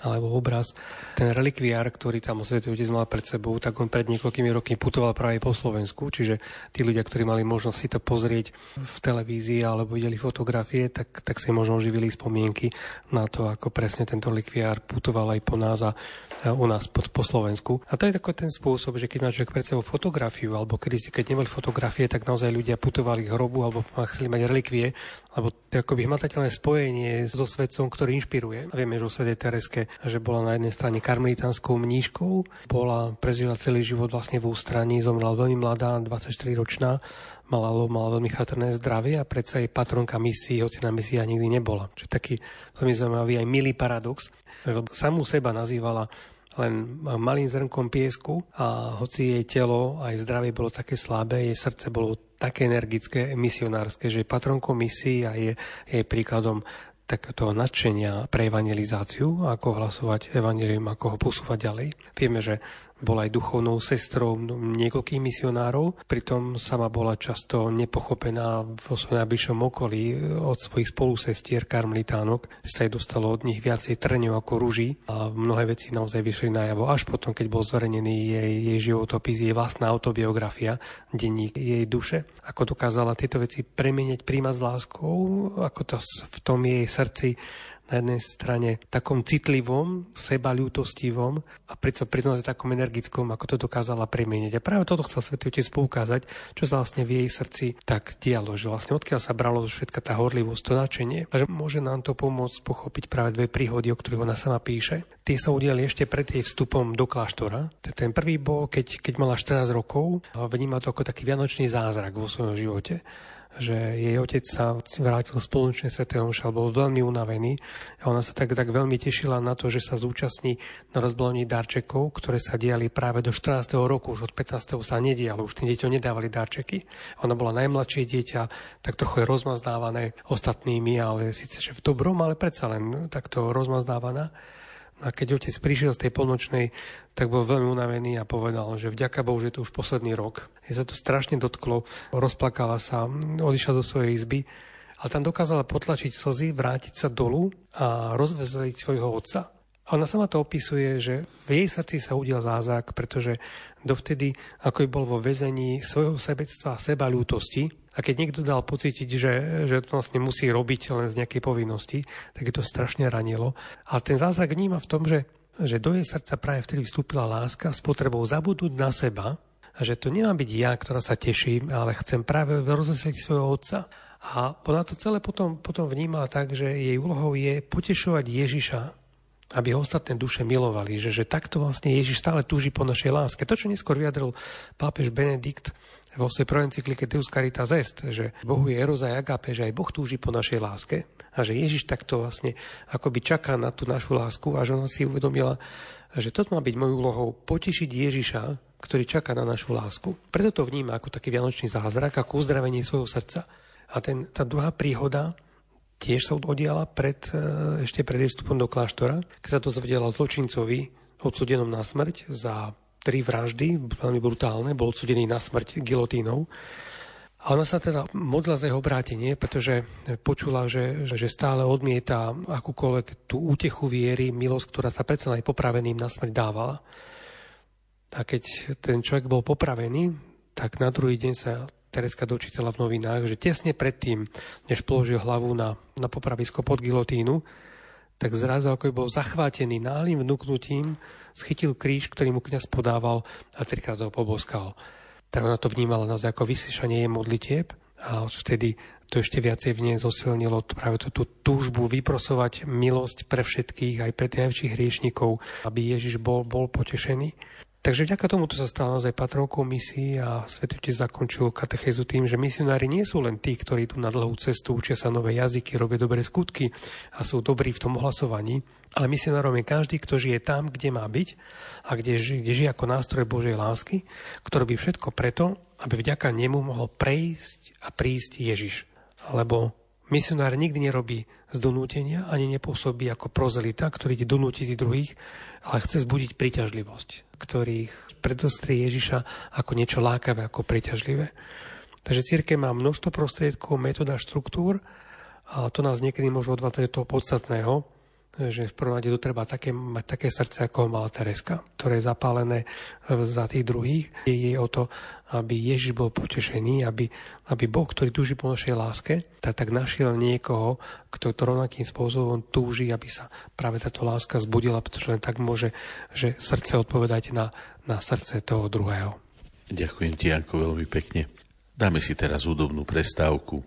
alebo obraz. Ten relikviár, ktorý tam Svetý Otec mal pred sebou, tak on pred niekoľkými rokmi putoval práve po Slovensku, čiže tí ľudia, ktorí mali možnosť si to pozrieť v televízii alebo videli fotografie, tak, tak si možno živili spomienky na to, ako presne tento relikviár putoval aj po nás a, u nás po, po Slovensku. A to je takový ten spôsob, že keď má človek pred sebou fotografiu, alebo kedy si, keď neboli fotografie, tak naozaj ľudia putovali k hrobu alebo chceli mať relikvie, alebo to je akoby hmatateľné spojenie so svetcom, ktorý inšpiruje. Vieme, že o Svetej Tereske že bola na jednej strane karmelitánskou mníškou, bola, prežila celý život vlastne v ústraní, zomrela veľmi mladá, 24-ročná, mala, mala veľmi chatrné zdravie a predsa jej patronka misií, hoci na misia nikdy nebola. Čiže taký veľmi zaujímavý aj milý paradox, že samú seba nazývala len malým zrnkom piesku a hoci jej telo aj zdravie bolo také slabé, jej srdce bolo také energické, misionárske, že patronkou misií a je, je príkladom takéto nadšenia pre evangelizáciu, ako hlasovať evangelium, ako ho posúvať ďalej. Vieme, že bola aj duchovnou sestrou niekoľkých misionárov, pritom sama bola často nepochopená vo svojom najbližšom okolí od svojich spolusestier karmelitánok, že sa jej dostalo od nich viacej trňov ako rúží a mnohé veci naozaj vyšli najavo. Až potom, keď bol zverejnený jej, jej životopis, jej vlastná autobiografia, denník jej duše, ako dokázala tieto veci premeniať, príjmať s láskou, ako to v tom jej srdci na jednej strane takom citlivom, seba ľútostivom a pritom pritom takom energickom, ako to dokázala premieniť. A práve toto chcel Svetý Otec poukázať, čo sa vlastne v jej srdci tak dialo, že vlastne odkiaľ sa bralo všetka tá horlivosť, to načenie. A že môže nám to pomôcť pochopiť práve dve príhody, o ktorých ona sama píše. Tie sa udiali ešte pred jej vstupom do kláštora. Ten prvý bol, keď, keď mala 14 rokov a vníma to ako taký vianočný zázrak vo svojom živote že jej otec sa vrátil z polnočnej svetého omša, bol veľmi unavený a ona sa tak, tak veľmi tešila na to, že sa zúčastní na rozbalení darčekov, ktoré sa diali práve do 14. roku, už od 15. sa nedialo, už tým deťom nedávali darčeky. Ona bola najmladšie dieťa, tak trochu je rozmazdávané ostatnými, ale síce že v dobrom, ale predsa len takto rozmazdávaná. A keď otec prišiel z tej polnočnej, tak bol veľmi unavený a povedal, že vďaka Bohu, že je to už posledný rok. Je sa to strašne dotklo, rozplakala sa, odišla do svojej izby, ale tam dokázala potlačiť slzy, vrátiť sa dolu a rozvezeliť svojho otca. A ona sama to opisuje, že v jej srdci sa udial zázrak, pretože dovtedy, ako bol vo väzení svojho sebectva a seba ľútosti, a keď niekto dal pocítiť, že, že to vlastne musí robiť len z nejakej povinnosti, tak je to strašne ranilo. A ten zázrak vníma v tom, že, že do jej srdca práve vtedy vstúpila láska s potrebou zabudnúť na seba a že to nemá byť ja, ktorá sa teším, ale chcem práve rozveseliť svojho otca. A ona to celé potom, potom vnímala tak, že jej úlohou je potešovať Ježiša, aby ho ostatné duše milovali, že, že takto vlastne Ježiš stále túži po našej láske. To, čo neskôr vyjadril pápež Benedikt vo svojej prvej encyklike Deus Caritas Est, že Bohu je eroza agape, že aj Boh túži po našej láske a že Ježiš takto vlastne akoby čaká na tú našu lásku a že ona si uvedomila, že toto má byť mojou úlohou potešiť Ježiša, ktorý čaká na našu lásku. Preto to vníma ako taký vianočný zázrak, ako uzdravenie svojho srdca. A ten, tá druhá príhoda tiež sa odiala pred, e, ešte pred vstupom do kláštora, keď sa to zvedela zločincovi odsudenom na smrť za tri vraždy, veľmi brutálne, bol odsudený na smrť gilotínou. A ona sa teda modla za jeho obrátenie, pretože počula, že, že stále odmieta akúkoľvek tú útechu viery, milosť, ktorá sa predsa aj popraveným na smrť dávala. A keď ten človek bol popravený, tak na druhý deň sa Tereska dočítala v novinách, že tesne predtým, než položil hlavu na, na popravisko pod gilotínu, tak zrazu ako bol zachvátený náhlým vnúknutím, schytil kríž, ktorý mu kniaz podával a trikrát ho poboskal. Tak ona to vnímala naozaj ako vysyšanie jej modlitieb a vtedy to ešte viacej v nej zosilnilo práve tú, tú túžbu vyprosovať milosť pre všetkých, aj pre tých najväčších hriešnikov, aby Ježiš bol, bol potešený. Takže vďaka tomu to sa stalo naozaj patrovkou misií a Svetý zakončil katechézu tým, že misionári nie sú len tí, ktorí tu na dlhú cestu učia sa nové jazyky, robia dobré skutky a sú dobrí v tom ohlasovaní, ale misionárom je každý, kto žije tam, kde má byť a kde, ži, kde žije ako nástroj Božej lásky, ktorý by všetko preto, aby vďaka nemu mohol prejsť a prísť Ježiš. Lebo misionár nikdy nerobí z donútenia, ani nepôsobí ako prozelita, ktorý ide donútiť druhých, ale chce zbudiť príťažlivosť, ktorých predostrie Ježiša ako niečo lákavé, ako príťažlivé. Takže církev má množstvo prostriedkov, metóda, štruktúr, a to nás niekedy môže odvádzať do toho podstatného, že v prvom rade tu treba také, mať také srdce, ako mala Tereska, ktoré je zapálené za tých druhých. Je jej o to, aby Ježiš bol potešený, aby, aby Boh, ktorý túži po našej láske, tak, tak našiel niekoho, kto to rovnakým spôsobom túži, aby sa práve táto láska zbudila, pretože len tak môže že srdce odpovedať na, na srdce toho druhého. Ďakujem ti, Janko, veľmi pekne. Dáme si teraz údobnú prestávku.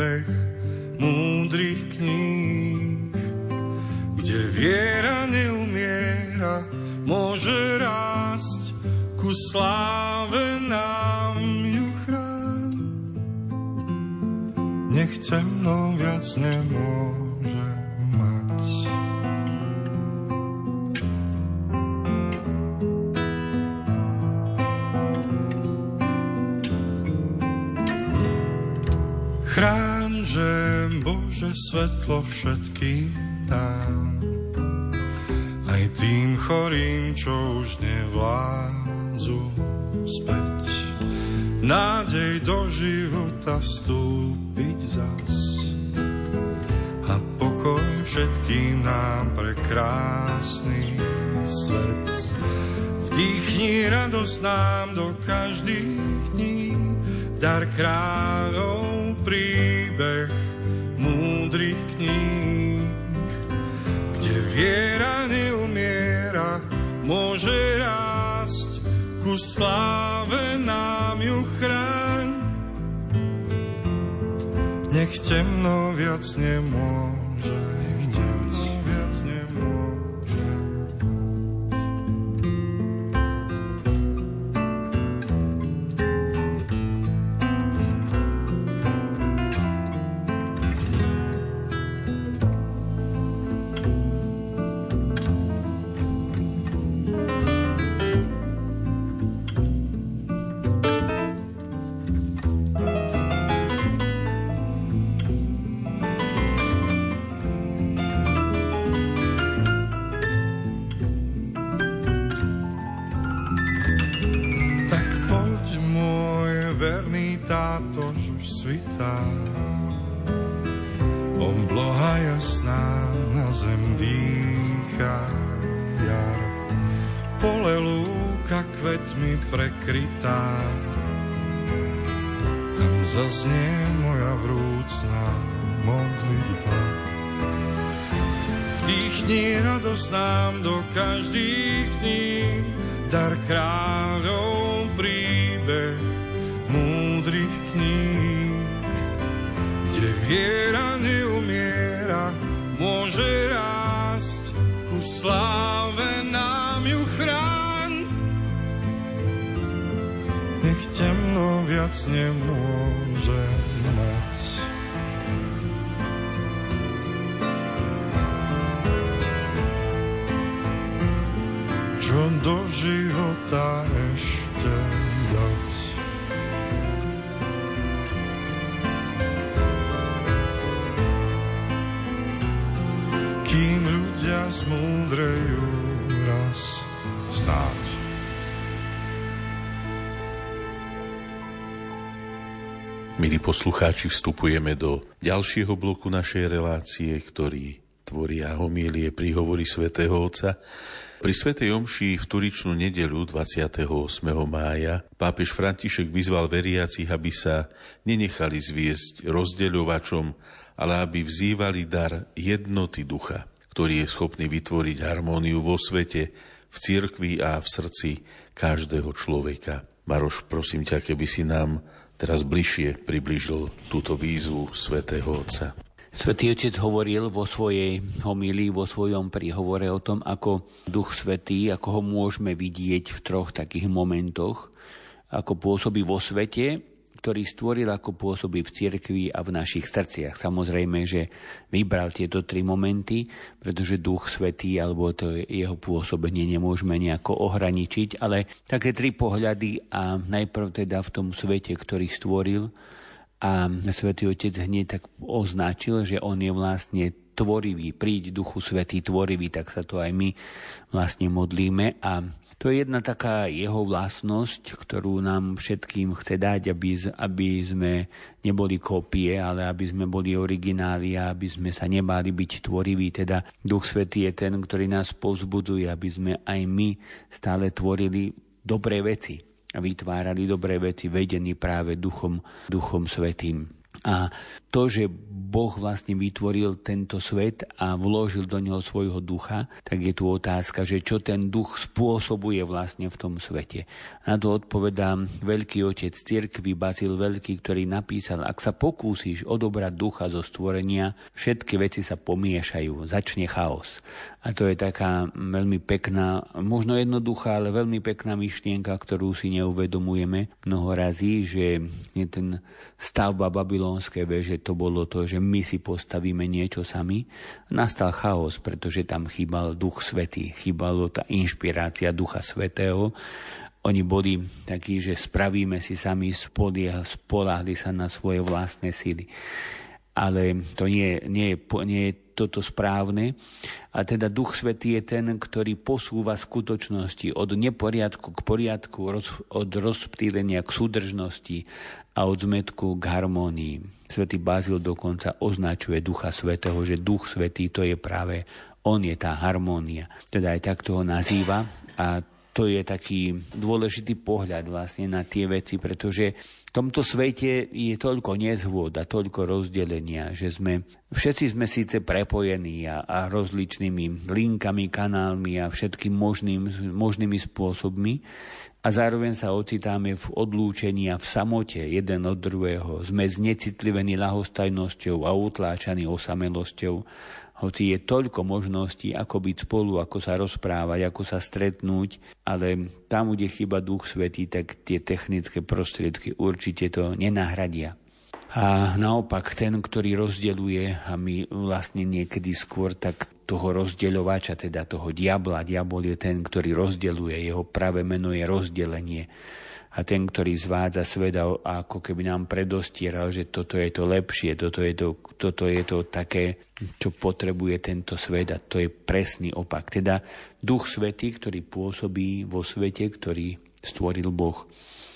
príbeh múdrych kníh, kde viera neumiera, môže rásť ku sláve nám ju chrán. Nech temno viac nemôže Chrán, že svetlo všetkým dám. Aj tým chorým, čo už nevládzu späť. Nádej do života vstúpiť zas. A pokoj všetkým nám pre krásny svet. Vdýchni radosť nám do každých dní, dar kráľov príbeh múdrych kníh, kde viera neumiera, môže rásť, ku sláve nám ju chráň. Nech temno viac nemôže, prekrytá. Tam zaznie moja vrúcna modlitba. Vdýchni radosť nám do každých dní, dar kráľov príbeh múdrych kníh, kde viera neumiera, môže rásť, ku sláve Temno viac nemôže mať. čo do života ešte dať. Kým ľudia zmúdrejú raz snáď. Milí poslucháči, vstupujeme do ďalšieho bloku našej relácie, ktorý tvoria homílie príhovory svätého Otca. Pri Svetej Omši v Turičnú nedelu 28. mája pápež František vyzval veriacich, aby sa nenechali zviesť rozdeľovačom, ale aby vzývali dar jednoty ducha, ktorý je schopný vytvoriť harmóniu vo svete, v cirkvi a v srdci každého človeka. Maroš, prosím ťa, keby si nám teraz bližšie približil túto výzvu svätého Otca. Svetý Otec hovoril vo svojej homílii, vo svojom príhovore o tom, ako Duch Svetý, ako ho môžeme vidieť v troch takých momentoch, ako pôsobí vo svete, ktorý stvoril, ako pôsobí v cirkvi a v našich srdciach. Samozrejme, že vybral tieto tri momenty, pretože Duch Svetý alebo to jeho pôsobenie nemôžeme nejako ohraničiť, ale také tri pohľady a najprv teda v tom svete, ktorý stvoril, a Svetý Otec hneď tak označil, že on je vlastne tvorivý, príď Duchu Svetý tvorivý, tak sa to aj my vlastne modlíme. A to je jedna taká jeho vlastnosť, ktorú nám všetkým chce dať, aby, aby sme neboli kopie, ale aby sme boli origináli a aby sme sa nebáli byť tvoriví. Teda Duch Svetý je ten, ktorý nás povzbuduje, aby sme aj my stále tvorili dobré veci a vytvárali dobré veci, vedení práve Duchom, Duchom Svetým. A to, že Boh vlastne vytvoril tento svet a vložil do neho svojho ducha, tak je tu otázka, že čo ten duch spôsobuje vlastne v tom svete. Na to odpovedá veľký otec cirkvy Basil Veľký, ktorý napísal, ak sa pokúsiš odobrať ducha zo stvorenia, všetky veci sa pomiešajú, začne chaos. A to je taká veľmi pekná, možno jednoduchá, ale veľmi pekná myšlienka, ktorú si neuvedomujeme mnoho razí, že je ten stavba babylonskej veže to bolo to, že my si postavíme niečo sami, nastal chaos, pretože tam chýbal duch svetý, chýbalo tá inšpirácia ducha svetého. Oni boli takí, že spravíme si sami, spolahli sa na svoje vlastné síly. Ale to nie, nie, nie je toto správne. A teda Duch Svetý je ten, ktorý posúva skutočnosti od neporiadku k poriadku, od rozptýlenia k súdržnosti a od zmetku k harmónii. Svetý Bazil dokonca označuje Ducha Svetého, že Duch Svetý to je práve on je tá harmónia. Teda aj takto ho nazýva a to je taký dôležitý pohľad vlastne na tie veci, pretože v tomto svete je toľko nezhôd a toľko rozdelenia, že sme, všetci sme síce prepojení a, a rozličnými linkami, kanálmi a všetkým možným, možnými spôsobmi a zároveň sa ocitáme v odlúčení a v samote jeden od druhého. Sme znecitlivení lahostajnosťou a utláčaní osamelosťou hoci je toľko možností, ako byť spolu, ako sa rozprávať, ako sa stretnúť, ale tam, kde chyba Duch Svetý, tak tie technické prostriedky určite to nenahradia. A naopak ten, ktorý rozdeluje, a my vlastne niekedy skôr tak toho rozdeľovača, teda toho diabla, diabol je ten, ktorý rozdeluje, jeho pravé meno je rozdelenie a ten, ktorý zvádza svet a ako keby nám predostieral, že toto je to lepšie, toto je to, toto je to také, čo potrebuje tento svet a to je presný opak. Teda duch svety, ktorý pôsobí vo svete, ktorý stvoril Boh.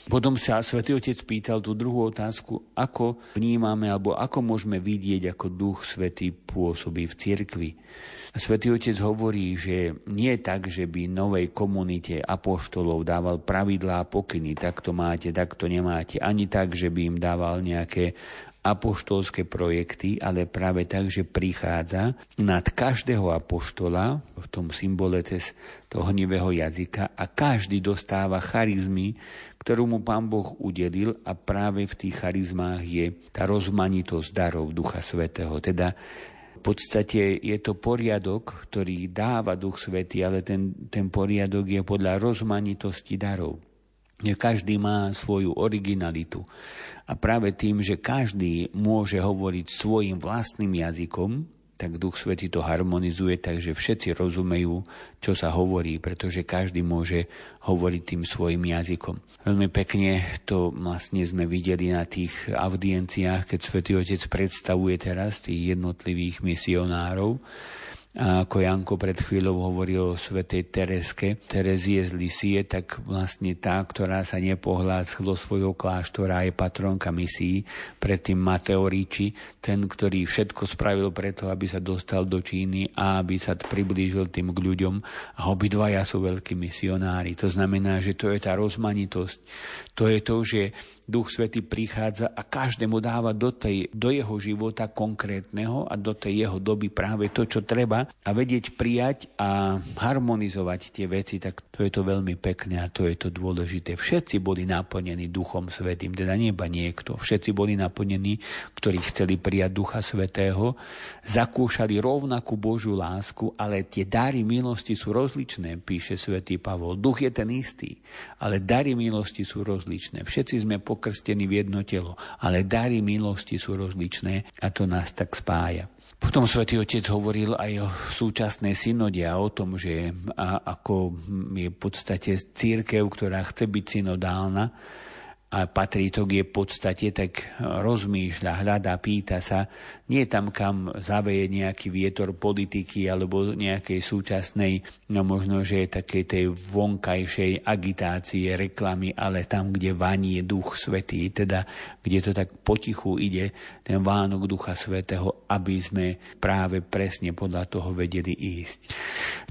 Potom sa svätý Otec pýtal tú druhú otázku, ako vnímame alebo ako môžeme vidieť, ako Duch Svetý pôsobí v cirkvi. Svetý Otec hovorí, že nie tak, že by novej komunite apoštolov dával pravidlá a pokyny, takto máte, takto nemáte, ani tak, že by im dával nejaké apoštolské projekty, ale práve tak, že prichádza nad každého apoštola v tom symbole cez toho hnivého jazyka a každý dostáva charizmy, ktorú mu Pán Boh udelil a práve v tých charizmách je tá rozmanitosť darov Ducha Svetého. Teda podstate je to poriadok, ktorý dáva Duch Svetý, ale ten, ten poriadok je podľa rozmanitosti darov. Každý má svoju originalitu. A práve tým, že každý môže hovoriť svojim vlastným jazykom, tak Duch Svetý to harmonizuje, takže všetci rozumejú, čo sa hovorí, pretože každý môže hovoriť tým svojim jazykom. Veľmi pekne to vlastne sme videli na tých audienciách, keď Svetý Otec predstavuje teraz tých jednotlivých misionárov, A ako Janko pred chvíľou hovoril o svetej Tereske, Terezie z Lisie, tak vlastne tá, ktorá sa nepohla do svojho kláštora, je patronka misií, predtým Mateo Ricci, ten, ktorý všetko spravil preto, aby sa dostal do Číny a aby sa priblížil tým k ľuďom. A obidvaja sú veľkí misionári. To znamená, že to je tá rozmanitosť. To je to, že Duch Svety prichádza a každému dáva do, tej, do jeho života konkrétneho a do tej jeho doby práve to, čo treba a vedieť prijať a harmonizovať tie veci, tak to je to veľmi pekné a to je to dôležité. Všetci boli naplnení Duchom Svetým, teda neba niekto. Všetci boli naplnení, ktorí chceli prijať Ducha Svetého, zakúšali rovnakú Božiu lásku, ale tie dary milosti sú rozličné, píše svätý Pavol. Duch je ten istý, ale dary milosti sú rozličné. Všetci sme po pokrstení v jedno telo, ale dary milosti sú rozličné a to nás tak spája. Potom svätý Otec hovoril aj o súčasnej synode a o tom, že a ako je v podstate církev, ktorá chce byť synodálna, a patrí to k jej podstate, tak rozmýšľa, hľadá, pýta sa, nie tam, kam zaveje nejaký vietor politiky alebo nejakej súčasnej, no možno, že takej tej vonkajšej agitácie, reklamy, ale tam, kde vaní duch svetý, teda kde to tak potichu ide, ten Vánok ducha svetého, aby sme práve presne podľa toho vedeli ísť.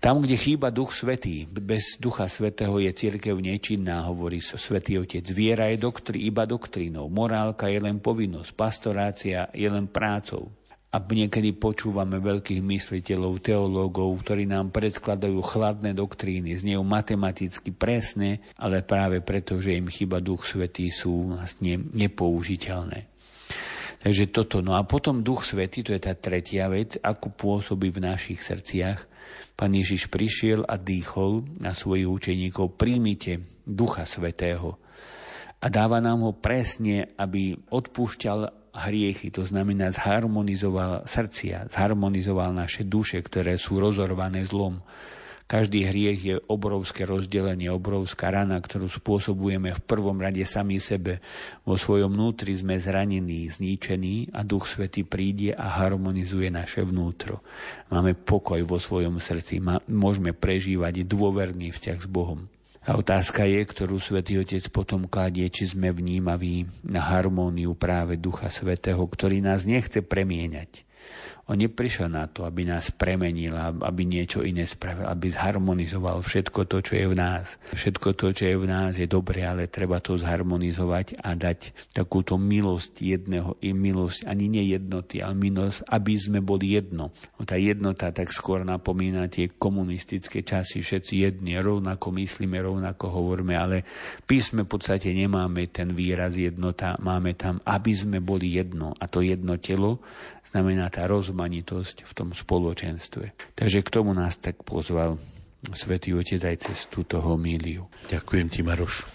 Tam, kde chýba duch svetý, bez ducha svetého je církev nečinná, hovorí svätý Otec. Viera je do doktrí, iba doktrínou. Morálka je len povinnosť, pastorácia je len prácou. A niekedy počúvame veľkých mysliteľov, teológov, ktorí nám predkladajú chladné doktríny, znejú matematicky presné, ale práve preto, že im chyba Duch Svetý, sú vlastne nepoužiteľné. Takže toto. No a potom Duch Svetý, to je tá tretia vec, ako pôsobí v našich srdciach. Pán Ježiš prišiel a dýchol na svojich učeníkov, príjmite Ducha Svetého a dáva nám ho presne, aby odpúšťal hriechy, to znamená zharmonizoval srdcia, zharmonizoval naše duše, ktoré sú rozorvané zlom. Každý hriech je obrovské rozdelenie, obrovská rana, ktorú spôsobujeme v prvom rade sami sebe. Vo svojom vnútri sme zranení, zničení a Duch Svety príde a harmonizuje naše vnútro. Máme pokoj vo svojom srdci, môžeme prežívať dôverný vzťah s Bohom. A otázka je, ktorú Svetý Otec potom kladie, či sme vnímaví na harmóniu práve Ducha Svetého, ktorý nás nechce premieňať on neprišiel na to, aby nás premenil, aby niečo iné spravil, aby zharmonizoval všetko to, čo je v nás. Všetko to, čo je v nás, je dobré, ale treba to zharmonizovať a dať takúto milosť jedného i milosť, ani nie jednoty, ale milosť, aby sme boli jedno. No, tá jednota tak skôr napomína tie komunistické časy, všetci jedni, rovnako myslíme, rovnako hovoríme, ale písme v podstate nemáme ten výraz jednota, máme tam, aby sme boli jedno. A to jedno telo znamená tá rozmanitosť v tom spoločenstve. Takže k tomu nás tak pozval Svetý Otec aj cez túto homíliu. Ďakujem ti, Maroš.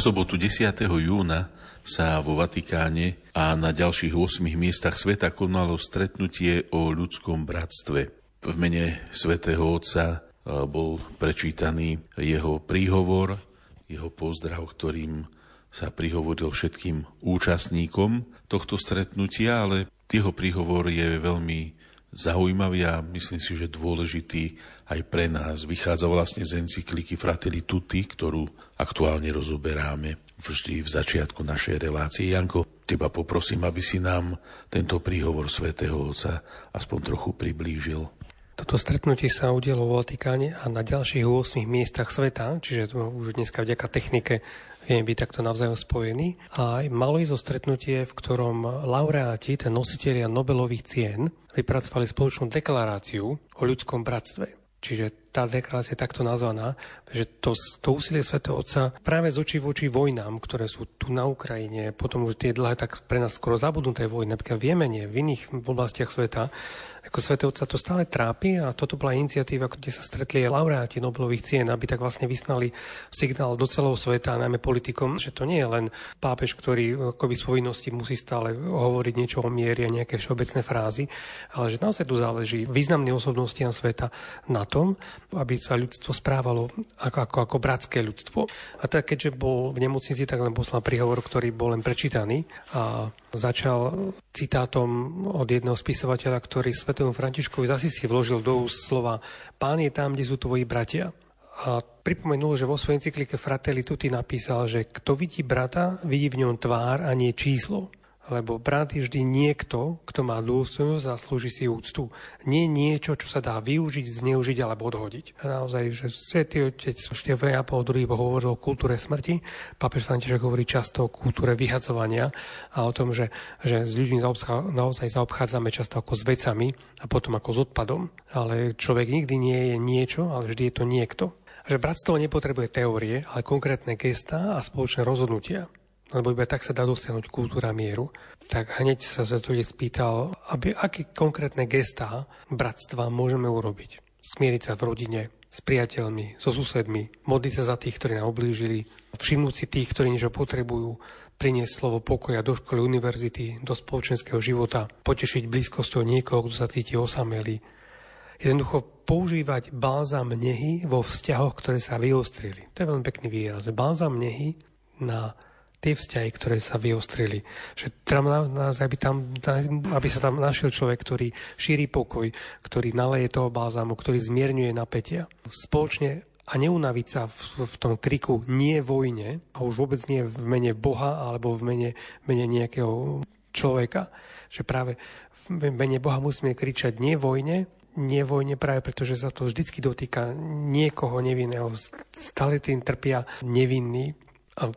V sobotu 10. júna sa vo Vatikáne a na ďalších 8 miestach sveta konalo stretnutie o ľudskom bratstve. V mene svätého Otca bol prečítaný jeho príhovor, jeho pozdrav, ktorým sa prihovoril všetkým účastníkom tohto stretnutia, ale jeho príhovor je veľmi zaujímavý a myslím si, že dôležitý aj pre nás. Vychádza vlastne z encykliky Fratelli Tutti, ktorú aktuálne rozoberáme vždy v začiatku našej relácie. Janko, teba poprosím, aby si nám tento príhovor svätého Otca aspoň trochu priblížil. Toto stretnutie sa udialo vo Vatikáne a na ďalších 8 miestach sveta, čiže to už dneska vďaka technike vieme byť takto navzájom spojení. A malo ísť o stretnutie, v ktorom laureáti, ten nositeľia Nobelových cien, vypracovali spoločnú deklaráciu o ľudskom bratstve. Čiže tá deklarácia takto nazvaná, že to, to úsilie Sv. Otca práve z očí voči vojnám, ktoré sú tu na Ukrajine, potom už tie dlhé tak pre nás skoro zabudnuté vojny, napríklad v Jemene, v iných oblastiach sveta, ako Sv. Otca to stále trápi a toto bola iniciatíva, kde sa stretli laureáti Nobelových cien, aby tak vlastne vysnali signál do celého sveta, najmä politikom, že to nie je len pápež, ktorý akoby z povinnosti musí stále hovoriť niečo o miery a nejaké všeobecné frázy, ale že naozaj tu záleží významné osobnostiam sveta na tom, aby sa ľudstvo správalo ako, ako, ako bratské ľudstvo. A tak keďže bol v nemocnici, tak len poslal príhovor, ktorý bol len prečítaný a začal citátom od jedného spisovateľa, ktorý svetovom Františkovi zasi si vložil do úst slova Pán je tam, kde sú tvoji bratia. A pripomenul, že vo svojej encyklike Fratelli Tutti napísal, že kto vidí brata, vidí v ňom tvár a nie číslo lebo brat je vždy niekto, kto má dôstojnosť a slúži si úctu. Nie niečo, čo sa dá využiť, zneužiť alebo odhodiť. A naozaj, že svätý otec Štefan Apol II hovoril o kultúre smrti, pápež František hovorí často o kultúre vyhadzovania a o tom, že, že s ľuďmi naozaj zaobchádzame často ako s vecami a potom ako s odpadom. Ale človek nikdy nie je niečo, ale vždy je to niekto. Že bratstvo nepotrebuje teórie, ale konkrétne gesta a spoločné rozhodnutia lebo iba tak sa dá dosiahnuť kultúra mieru, tak hneď sa Svetolec spýtal, aby, aké konkrétne gestá bratstva môžeme urobiť. Smieriť sa v rodine, s priateľmi, so susedmi, modliť sa za tých, ktorí nám oblížili, všimnúť si tých, ktorí niečo potrebujú, priniesť slovo pokoja do školy, univerzity, do spoločenského života, potešiť blízkosťou niekoho, kto sa cíti osamelý. Jednoducho používať balzám nehy vo vzťahoch, ktoré sa vyostrili. To je veľmi pekný výraz. Balzám nehy na tie vzťahy, ktoré sa vyostrili. Že tam, aby, tam, aby sa tam našiel človek, ktorý šíri pokoj, ktorý naleje toho bázamu, ktorý zmierňuje napätia. Spoločne a neunaviť sa v, v tom kriku nie vojne, a už vôbec nie v mene Boha alebo v mene, mene nejakého človeka, že práve v mene Boha musíme kričať nie vojne, nie vojne práve preto, že sa to vždycky dotýka niekoho nevinného. Stále tým trpia nevinní. A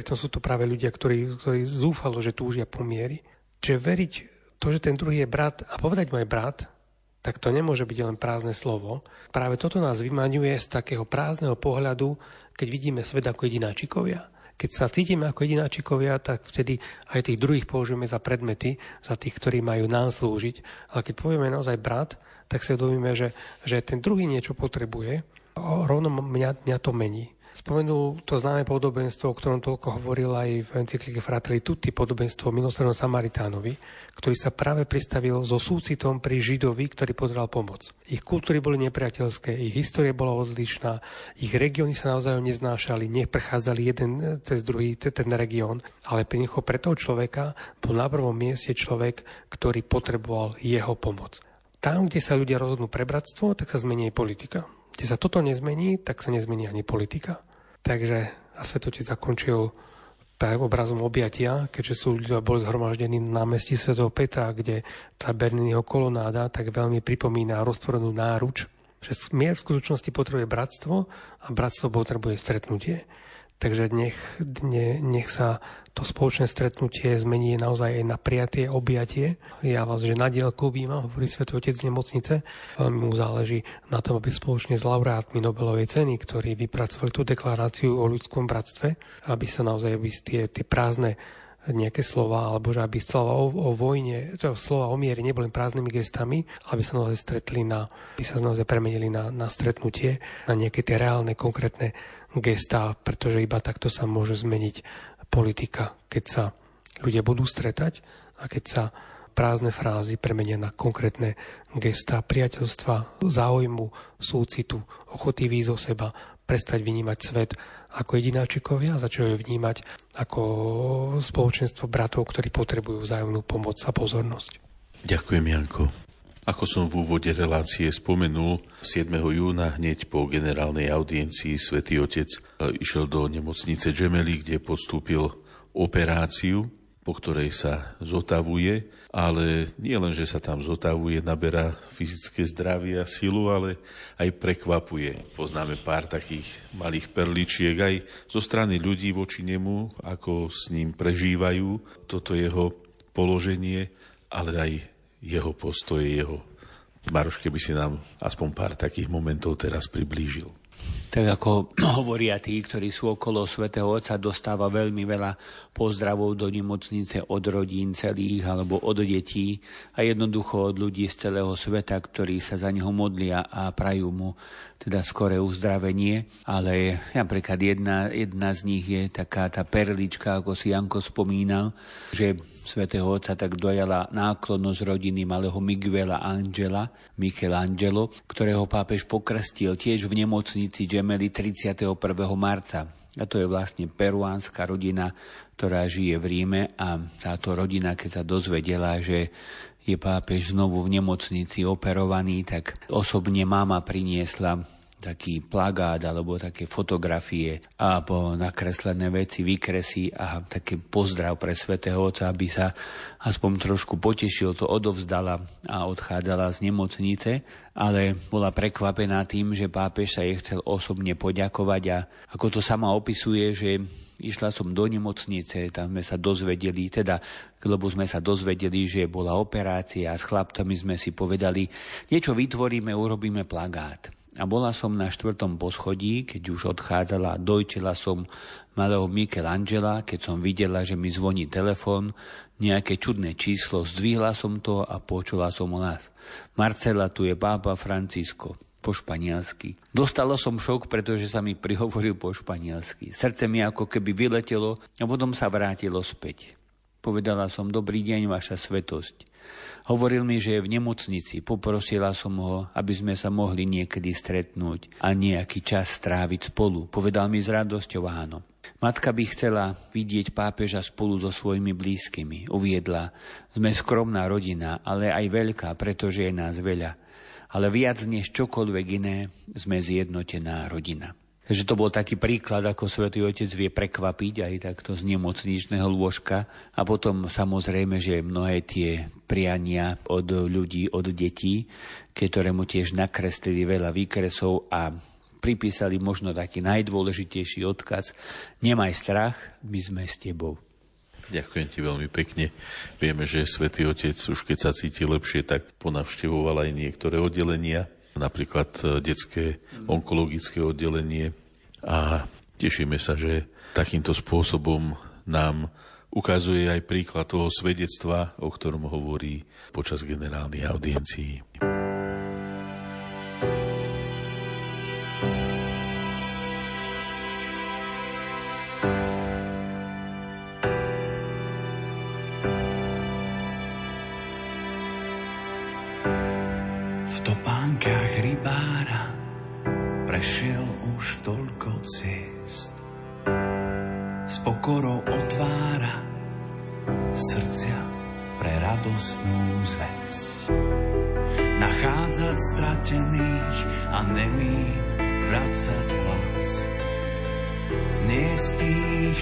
preto sú to práve ľudia, ktorí, ktorí zúfalo, že túžia po miery. Čiže veriť to, že ten druhý je brat a povedať mu aj brat, tak to nemôže byť len prázdne slovo. Práve toto nás vymaňuje z takého prázdneho pohľadu, keď vidíme svet ako jedináčikovia. Keď sa cítime ako jedináčikovia, tak vtedy aj tých druhých považujeme za predmety, za tých, ktorí majú nám slúžiť. Ale keď povieme naozaj brat, tak si uvedomíme, že, že ten druhý niečo potrebuje, rovno mňa, mňa to mení. Spomenul to známe podobenstvo, o ktorom toľko hovoril aj v encyklike Fratelli Tutti, podobenstvo milosrdnom Samaritánovi, ktorý sa práve pristavil so súcitom pri Židovi, ktorý pozeral pomoc. Ich kultúry boli nepriateľské, ich história bola odlišná, ich regióny sa navzájom neznášali, neprechádzali jeden cez druhý ten región, ale pre neho pre toho človeka bol na prvom mieste človek, ktorý potreboval jeho pomoc. Tam, kde sa ľudia rozhodnú pre bratstvo, tak sa zmení politika. Keď sa toto nezmení, tak sa nezmení ani politika. Takže a Svetotec zakončil obrazom objatia, keďže sú ľudia boli zhromaždení na mesti svätého Petra, kde tá Berniniho kolonáda tak veľmi pripomína roztvorenú náruč, že mier v skutočnosti potrebuje bratstvo a bratstvo potrebuje stretnutie. Takže nech, ne, nech sa to spoločné stretnutie zmení naozaj aj na prijatie objatie. Ja vás, že na dielku bývam, hovorí Svetý Otec z nemocnice. Veľmi mu záleží na tom, aby spoločne s laureátmi Nobelovej ceny, ktorí vypracovali tú deklaráciu o ľudskom bratstve, aby sa naozaj aby tie, tie prázdne nejaké slova, alebo že aby slova o, o vojne, to slova o miere neboli prázdnymi gestami, aby sa naozaj stretli na, aby sa naozaj premenili na, na stretnutie, na nejaké tie reálne, konkrétne gestá, pretože iba takto sa môže zmeniť politika, keď sa ľudia budú stretať a keď sa prázdne frázy premenia na konkrétne gestá priateľstva, záujmu, súcitu, ochoty výjsť zo seba, prestať vnímať svet ako jedináčikovia začali vnímať ako spoločenstvo bratov, ktorí potrebujú vzájomnú pomoc a pozornosť. Ďakujem, Janko. Ako som v úvode relácie spomenul, 7. júna hneď po generálnej audiencii svätý Otec e, išiel do nemocnice Gemelli, kde podstúpil operáciu, po ktorej sa zotavuje, ale nie len, že sa tam zotavuje, naberá fyzické zdravie a silu, ale aj prekvapuje. Poznáme pár takých malých perličiek aj zo strany ľudí voči nemu, ako s ním prežívajú toto jeho položenie, ale aj jeho postoje, jeho Maroš, keby si nám aspoň pár takých momentov teraz priblížil. Tak ako [CLEARS THROAT] hovoria tí, ktorí sú okolo svätého Otca, dostáva veľmi veľa pozdravov do nemocnice od rodín celých alebo od detí a jednoducho od ľudí z celého sveta, ktorí sa za neho modlia a prajú mu teda skoré uzdravenie, ale napríklad jedna, jedna z nich je taká tá perlička, ako si Janko spomínal, že svätého Otca tak dojala náklonnosť rodiny malého Miguela Angela, Michelangelo, ktorého pápež pokrstil tiež v nemocnici Gemelli 31. marca. A to je vlastne peruánska rodina, ktorá žije v Ríme a táto rodina, keď sa dozvedela, že je pápež znovu v nemocnici operovaný, tak osobne mama priniesla taký plagát alebo také fotografie a po nakreslené veci vykresí a taký pozdrav pre svätého Otca, aby sa aspoň trošku potešil, to odovzdala a odchádzala z nemocnice, ale bola prekvapená tým, že pápež sa jej chcel osobne poďakovať a ako to sama opisuje, že Išla som do nemocnice, tam sme sa dozvedeli, teda, lebo sme sa dozvedeli, že bola operácia a s chlapcami sme si povedali, niečo vytvoríme, urobíme plagát. A bola som na štvrtom poschodí, keď už odchádzala, dojčila som malého Michelangela, keď som videla, že mi zvoní telefon, nejaké čudné číslo, zdvihla som to a počula som hlas. Marcela, tu je pápa Francisco po španielsky. Dostala som šok, pretože sa mi prihovoril po španielsky. Srdce mi ako keby vyletelo a potom sa vrátilo späť. Povedala som, dobrý deň, vaša svetosť. Hovoril mi, že je v nemocnici. Poprosila som ho, aby sme sa mohli niekedy stretnúť a nejaký čas stráviť spolu. Povedal mi s radosťou áno. Matka by chcela vidieť pápeža spolu so svojimi blízkymi. Uviedla, sme skromná rodina, ale aj veľká, pretože je nás veľa ale viac než čokoľvek iné sme zjednotená rodina. Takže to bol taký príklad, ako svätý Otec vie prekvapiť aj takto z nemocničného lôžka. A potom samozrejme, že mnohé tie priania od ľudí, od detí, ktoré mu tiež nakreslili veľa výkresov a pripísali možno taký najdôležitejší odkaz. Nemaj strach, my sme s tebou. Ďakujem ti veľmi pekne. Vieme, že svätý Otec už keď sa cíti lepšie, tak ponavštevoval aj niektoré oddelenia, napríklad e, detské onkologické oddelenie. A tešíme sa, že takýmto spôsobom nám ukazuje aj príklad toho svedectva, o ktorom hovorí počas generálnych audiencií.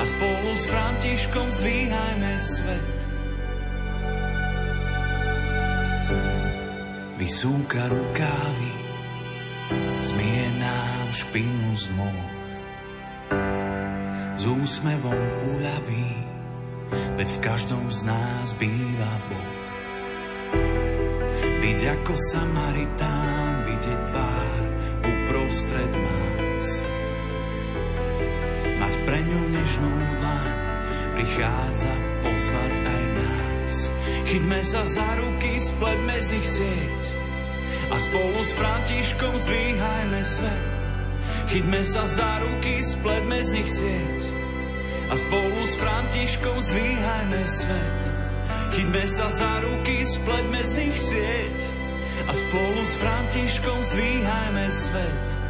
a spolu s Františkom zdvíhajme svet. Vysúka rukávy, zmie nám špinu z moh. S úsmevom uľaví, veď v každom z nás býva Boh. Byť ako Samaritán, vidieť tvár uprostred nás. Mať pre ňu nežnú dlaň, prichádza pozvať aj nás. Chytme sa za ruky, spletme z nich sieť a spolu s Františkom zdvíhajme svet. Chytme sa za ruky, spletme z nich sieť a spolu s Františkom zdvíhajme svet. Chytme sa za ruky, spletme z nich sieť a spolu s Františkom zdvíhajme svet.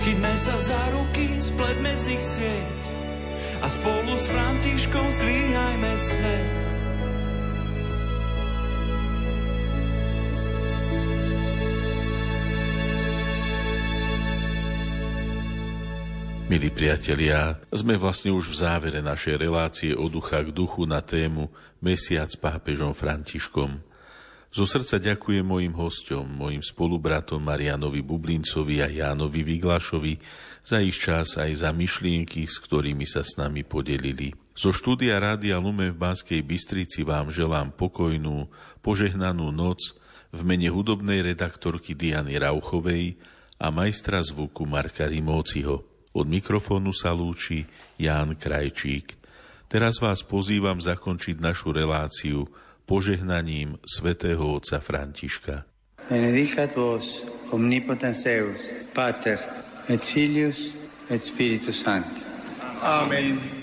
Chytme sa za ruky, spletme z nich sieť a spolu s Františkom zdvíhajme svet. Milí priatelia, sme vlastne už v závere našej relácie o ducha k duchu na tému Mesiac pápežom Františkom. Zo srdca ďakujem mojim hostom, mojim spolubratom Marianovi Bublincovi a Jánovi Vyglašovi za ich čas aj za myšlienky, s ktorými sa s nami podelili. Zo štúdia Rádia Lume v Banskej Bystrici vám želám pokojnú, požehnanú noc v mene hudobnej redaktorky Diany Rauchovej a majstra zvuku Marka Rimóciho. Od mikrofónu sa lúči Ján Krajčík. Teraz vás pozývam zakončiť našu reláciu požehnaním svätého otca Františka. Benedicat vos omnipotens Deus, Pater et Filius et Spiritus Sancti. Amen.